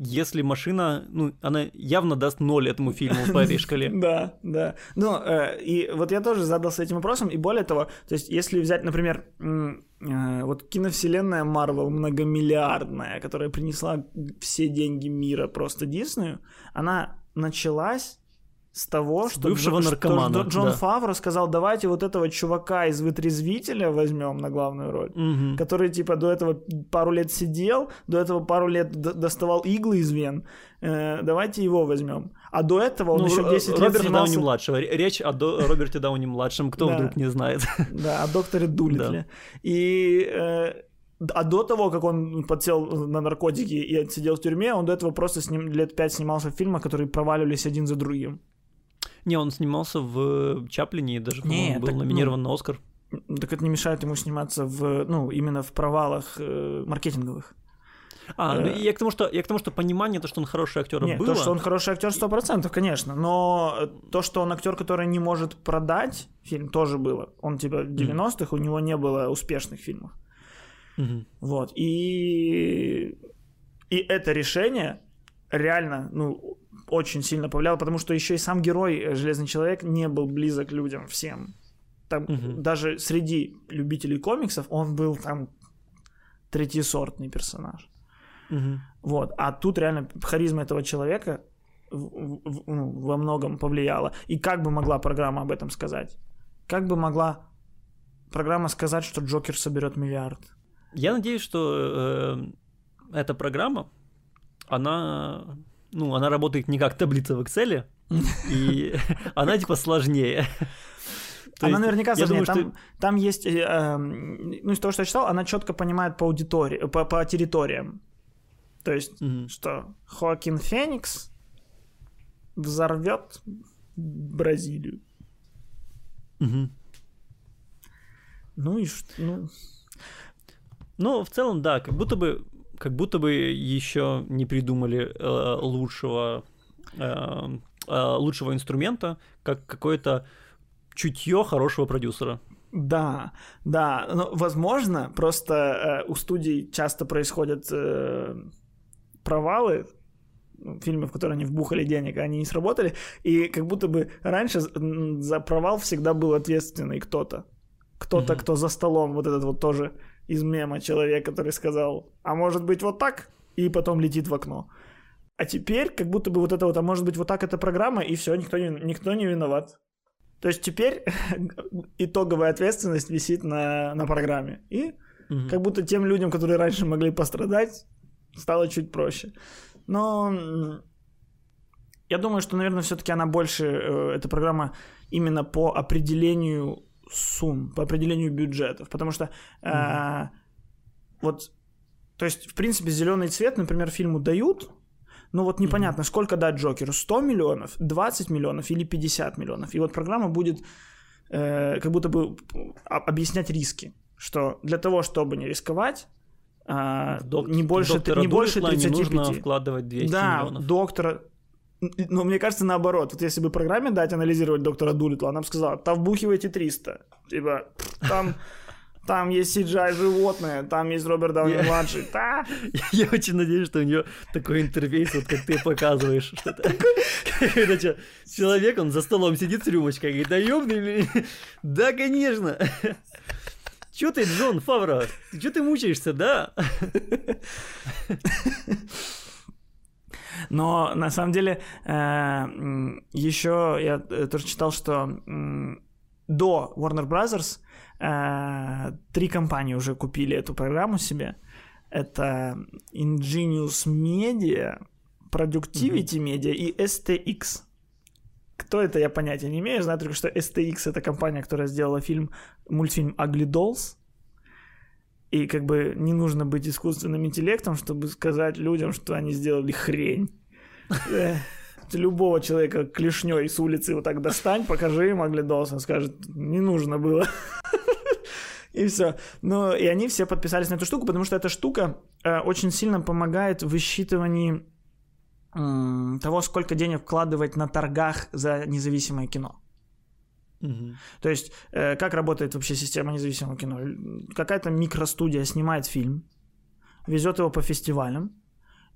если машина, ну, она явно даст ноль этому фильму по этой шкале? Да, да. Ну, э, и вот я тоже задался этим вопросом, и более того, то есть если взять, например, э, вот киновселенная Марвел многомиллиардная, которая принесла все деньги мира просто Диснею, она началась с того, С что, бывшего Джо- что наркомана, Джо- Джон да. Фавро сказал, давайте вот этого чувака из вытрезвителя возьмем на главную роль. Мгм. который типа до этого пару лет сидел, до этого пару лет доставал иглы из вен. Э, давайте его возьмем. А до этого он Ну, еще Ро- 10 лет Роберта занимался... Дауни-младшего. Речь о До- Роберте Дауни-младшем, кто Да. вдруг не знает. Да, о докторе Дулитле. И... э, а до того, как он подсел на наркотики и отсидел в тюрьме, он до этого просто с ним лет пять снимался в фильмах, которые проваливались один за другим. Не, он снимался в Чаплине и даже, Не, был так, ну, номинирован на Оскар. Так это не мешает ему сниматься в, ну, именно в провалах э, маркетинговых. А, ну, Э. я к тому, что я к тому, что понимание, то, что он хороший актер, Нет, было. то, что он хороший актер, сто процентов, конечно. Но э, то, что он актер, который не может продать фильм, тоже было. Он типа в 90-х, у него не было успешных фильмов. Вот. И, и это решение реально, ну, очень сильно повлияло, потому что еще и сам герой э, Железный человек не был близок людям всем. Там Мгм. даже среди любителей комиксов он был там третьесортный персонаж. Мгм. Вот. А тут реально харизма этого человека в- в- ну, во многом повлияла. И как бы могла программа об этом сказать? Как бы могла программа сказать, что Джокер соберет миллиард? Я надеюсь, что э, эта программа, она, ну, она работает не как таблица в Excel, и она типа сложнее. То она есть, наверняка сложнее. думаю, там, что- там есть, э, эм, ну, из того, что я читал, она четко понимает по аудитории, по, по территориям. То есть, Мгм. что Хоакин Феникс взорвет Бразилию. Мгм. Ну и ш- ну, Ну, в целом, да, как будто бы, как будто бы еще не придумали э, лучшего, э, э, лучшего инструмента, как какое-то чутье хорошего продюсера. Да, да, но возможно, просто э, у студий часто происходят э, провалы, ну, фильмы, в которые они вбухали денег, а они не сработали, и как будто бы раньше за провал всегда был ответственный кто-то. Кто-то, Мгм. кто за столом вот этот вот тоже из мема человек, который сказал, а может быть вот так, и потом летит в окно. А теперь как будто бы вот это вот, а может быть вот так эта программа, и все, никто не, никто не виноват. То есть теперь итоговая ответственность висит на, на программе. И угу. как будто тем людям, которые раньше могли пострадать, стало чуть проще. Но я думаю, что, наверное, все-таки она больше, э, эта программа именно по определению сумм, по определению бюджетов. Потому что э, вот, то есть, в принципе, зеленый цвет, например, фильму дают, но вот непонятно, mm-hmm. сколько дать Джокеру, 100 миллионов, 20 миллионов или 50 миллионов. И вот программа будет э, как будто бы объяснять риски, что для того, чтобы не рисковать, а, Док- не больше, не больше 35. Не нужно вкладывать 200 да, миллионов. доктора... Но мне кажется, наоборот. Вот если бы программе дать анализировать доктора Дулитла, она бы сказала, там вбухивайте 300. Типа, там... Там есть CGI животное, там есть Роберт Дауни младший. Да. Я очень надеюсь, что у нее такой интерфейс, вот как ты показываешь. Что это человек, он за столом сидит с рюмочкой, говорит, да ёбный, да, конечно. Чё ты, Джон Фавро? Чё ты мучаешься, да? Но на самом деле э, еще я тоже читал, что до Warner Brothers э, три компании уже купили эту программу себе. Это Ingenious Media, Productivity Media и STX. Кто это, я понятия не имею. Знаю только, что STX это компания, которая сделала фильм, мультфильм Ugly Dolls. И как бы не нужно быть искусственным интеллектом, чтобы сказать людям, что они сделали хрень. Э, любого человека клешней с улицы вот так достань, покажи им Ugly Dolls, он скажет, не нужно было. И все. Ну, и они все подписались на эту штуку, потому что эта штука э, очень сильно помогает в высчитывании того, сколько денег вкладывать на торгах за независимое кино. Угу. То есть, э, как работает вообще система независимого кино? Какая-то микростудия снимает фильм, везет его по фестивалям,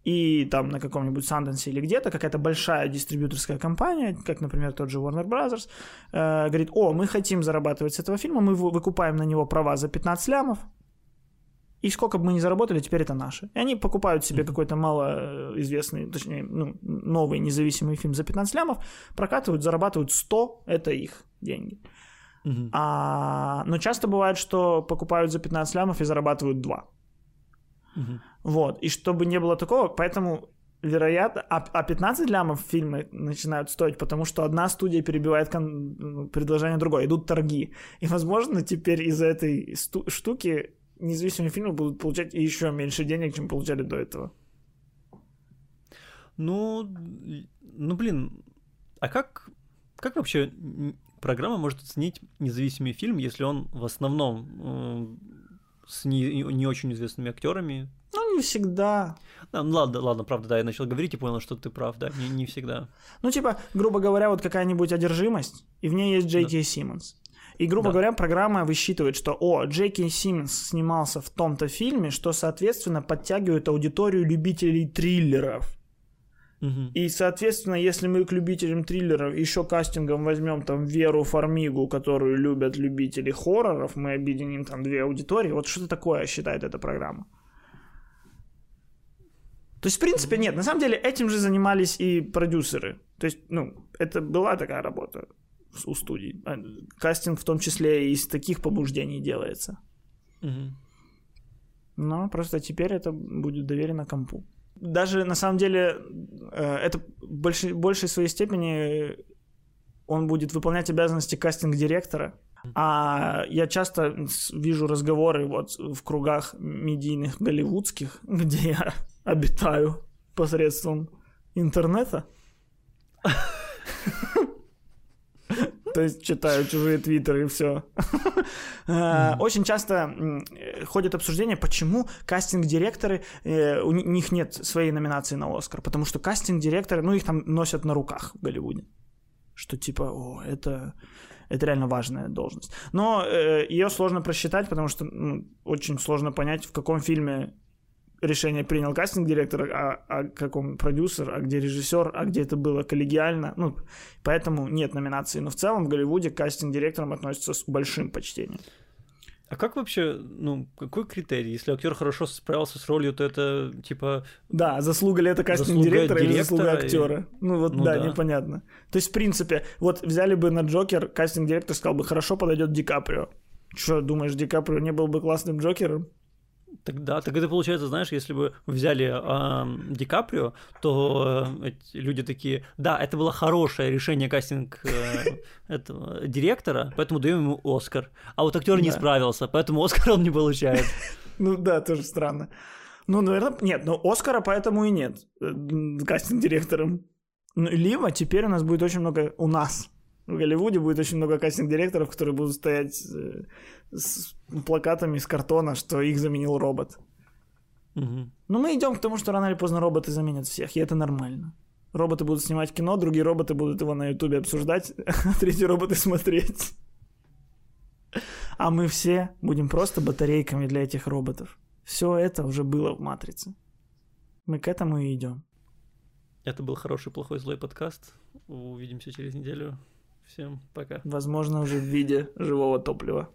и там на каком-нибудь Санденсе или где-то какая-то большая дистрибьюторская компания, как, например, тот же Warner Brothers, э, говорит, о, мы хотим зарабатывать с этого фильма, мы выкупаем на него права за 15 лямов, и сколько бы мы ни заработали, теперь это наше. И они покупают себе какой-то малоизвестный, точнее, ну, новый независимый фильм за 15 лямов, прокатывают, зарабатывают 100, это их деньги. Uh-huh. А, но часто бывает, что покупают за 15 лямов и зарабатывают 2. Uh-huh. Вот. И чтобы не было такого, поэтому вероятно, а, а 15 лямов фильмы начинают стоить, потому что одна студия перебивает кон- ну, предложение другой, идут торги. И, возможно, теперь из-за этой сту- штуки независимые фильмы будут получать еще меньше денег, чем получали до этого. Ну, ну блин, а как, как вообще программа может оценить независимый фильм, если он в основном э, с не, не очень известными актерами? Ну, не всегда. Да, ну, ладно, ладно, правда, да, я начал говорить и понял, что ты прав, да, не, не всегда. Ну, типа, грубо говоря, вот какая-нибудь одержимость, и в ней есть Джей да. Симмонс. И, грубо да. говоря, программа высчитывает, что, о, Джеки Симмонс снимался в том-то фильме, что, соответственно, подтягивает аудиторию любителей триллеров. Угу. И, соответственно, если мы к любителям триллеров еще кастингом возьмем там Веру Фармигу, которую любят любители хорроров, мы объединим там две аудитории. Вот что такое считает эта программа? То есть, в принципе, нет. На самом деле, этим же занимались и продюсеры. То есть, ну, это была такая работа у студий. А, кастинг в том числе из таких побуждений делается. Угу. Но просто теперь это будет доверено компу. Даже на самом деле э, это в большей, большей своей степени он будет выполнять обязанности кастинг-директора. А я часто вижу разговоры вот в кругах медийных голливудских, где я обитаю посредством интернета. То есть читаю чужие твиттеры и все. Э, очень часто ходят обсуждения, почему кастинг-директоры, э, у них нет своей номинации на Оскар. Потому что кастинг-директоры, ну, их там носят на руках в Голливуде. Что типа, о, это это реально важная должность. Но э, ее сложно просчитать, потому что ну, очень сложно понять, в каком фильме решение принял кастинг-директор, а, а каком продюсер, а где режиссер, а где это было коллегиально. Ну, поэтому нет номинации. Но в целом в Голливуде к кастинг-директорам относятся с большим почтением. А как вообще, ну, какой критерий? Если актер хорошо справился с ролью, то это типа Да, заслуга ли это кастинг-директора или заслуга директора и- актера? Ну вот Ну да, да. непонятно. То есть, в принципе, вот взяли бы на Джокер, кастинг-директор сказал бы, хорошо подойдет Ди Каприо. Что, думаешь, Ди Каприо не был бы классным Джокером? Тогда, так это получается, знаешь, если бы взяли ам, Ди Каприо, то э, люди такие, да, это было хорошее решение кастинг э, этого директора, поэтому даем ему Оскар. А вот актер не Да. справился, поэтому Оскар он не получает. Ну да, тоже странно. Ну, наверное, нет, но Оскара поэтому и нет э, кастинг-директором. Ну, либо теперь у нас будет очень много, у нас, в Голливуде будет очень много кастинг-директоров, которые будут стоять э, с плакатами из картона, что их заменил робот. Мгм. Ну, мы идем к тому, что рано или поздно роботы заменят всех, и это нормально. Роботы будут снимать кино, другие роботы будут его на Ютубе обсуждать, а третьи роботы смотреть. А мы все будем просто батарейками для этих роботов. Все это уже было в «Матрице». Мы к этому и идем. Это был хороший, плохой, злой подкаст. Увидимся через неделю. Всем пока. Возможно, уже в виде живого топлива.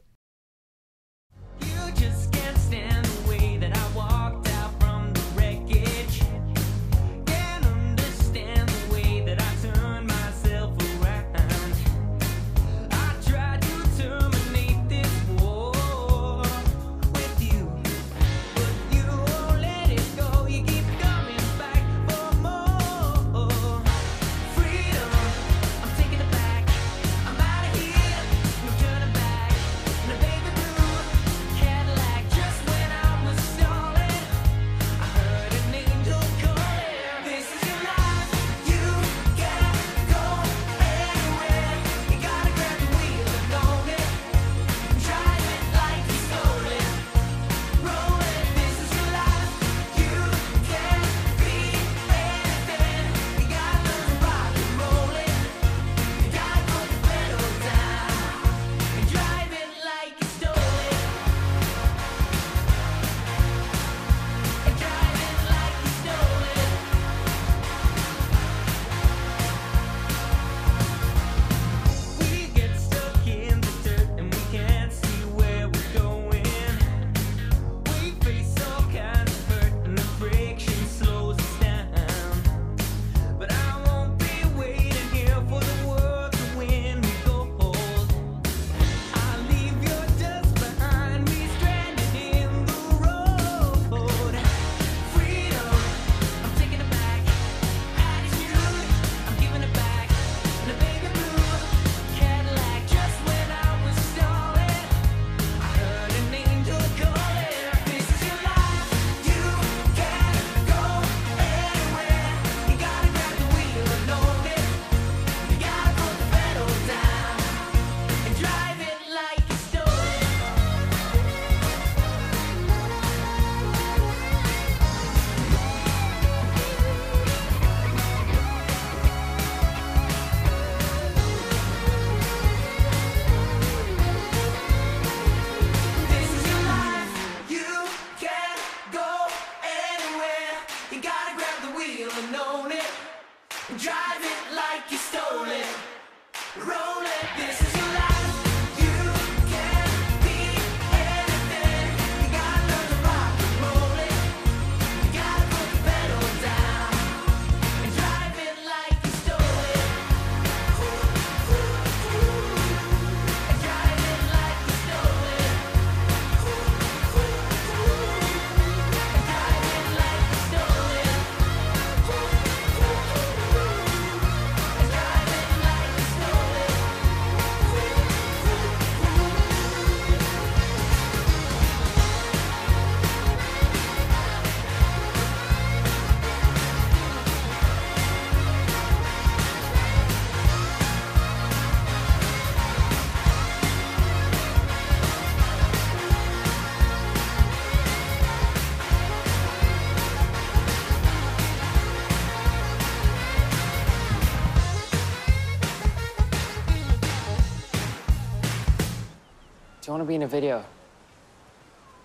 Be in a video?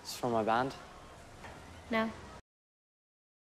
It's from my band.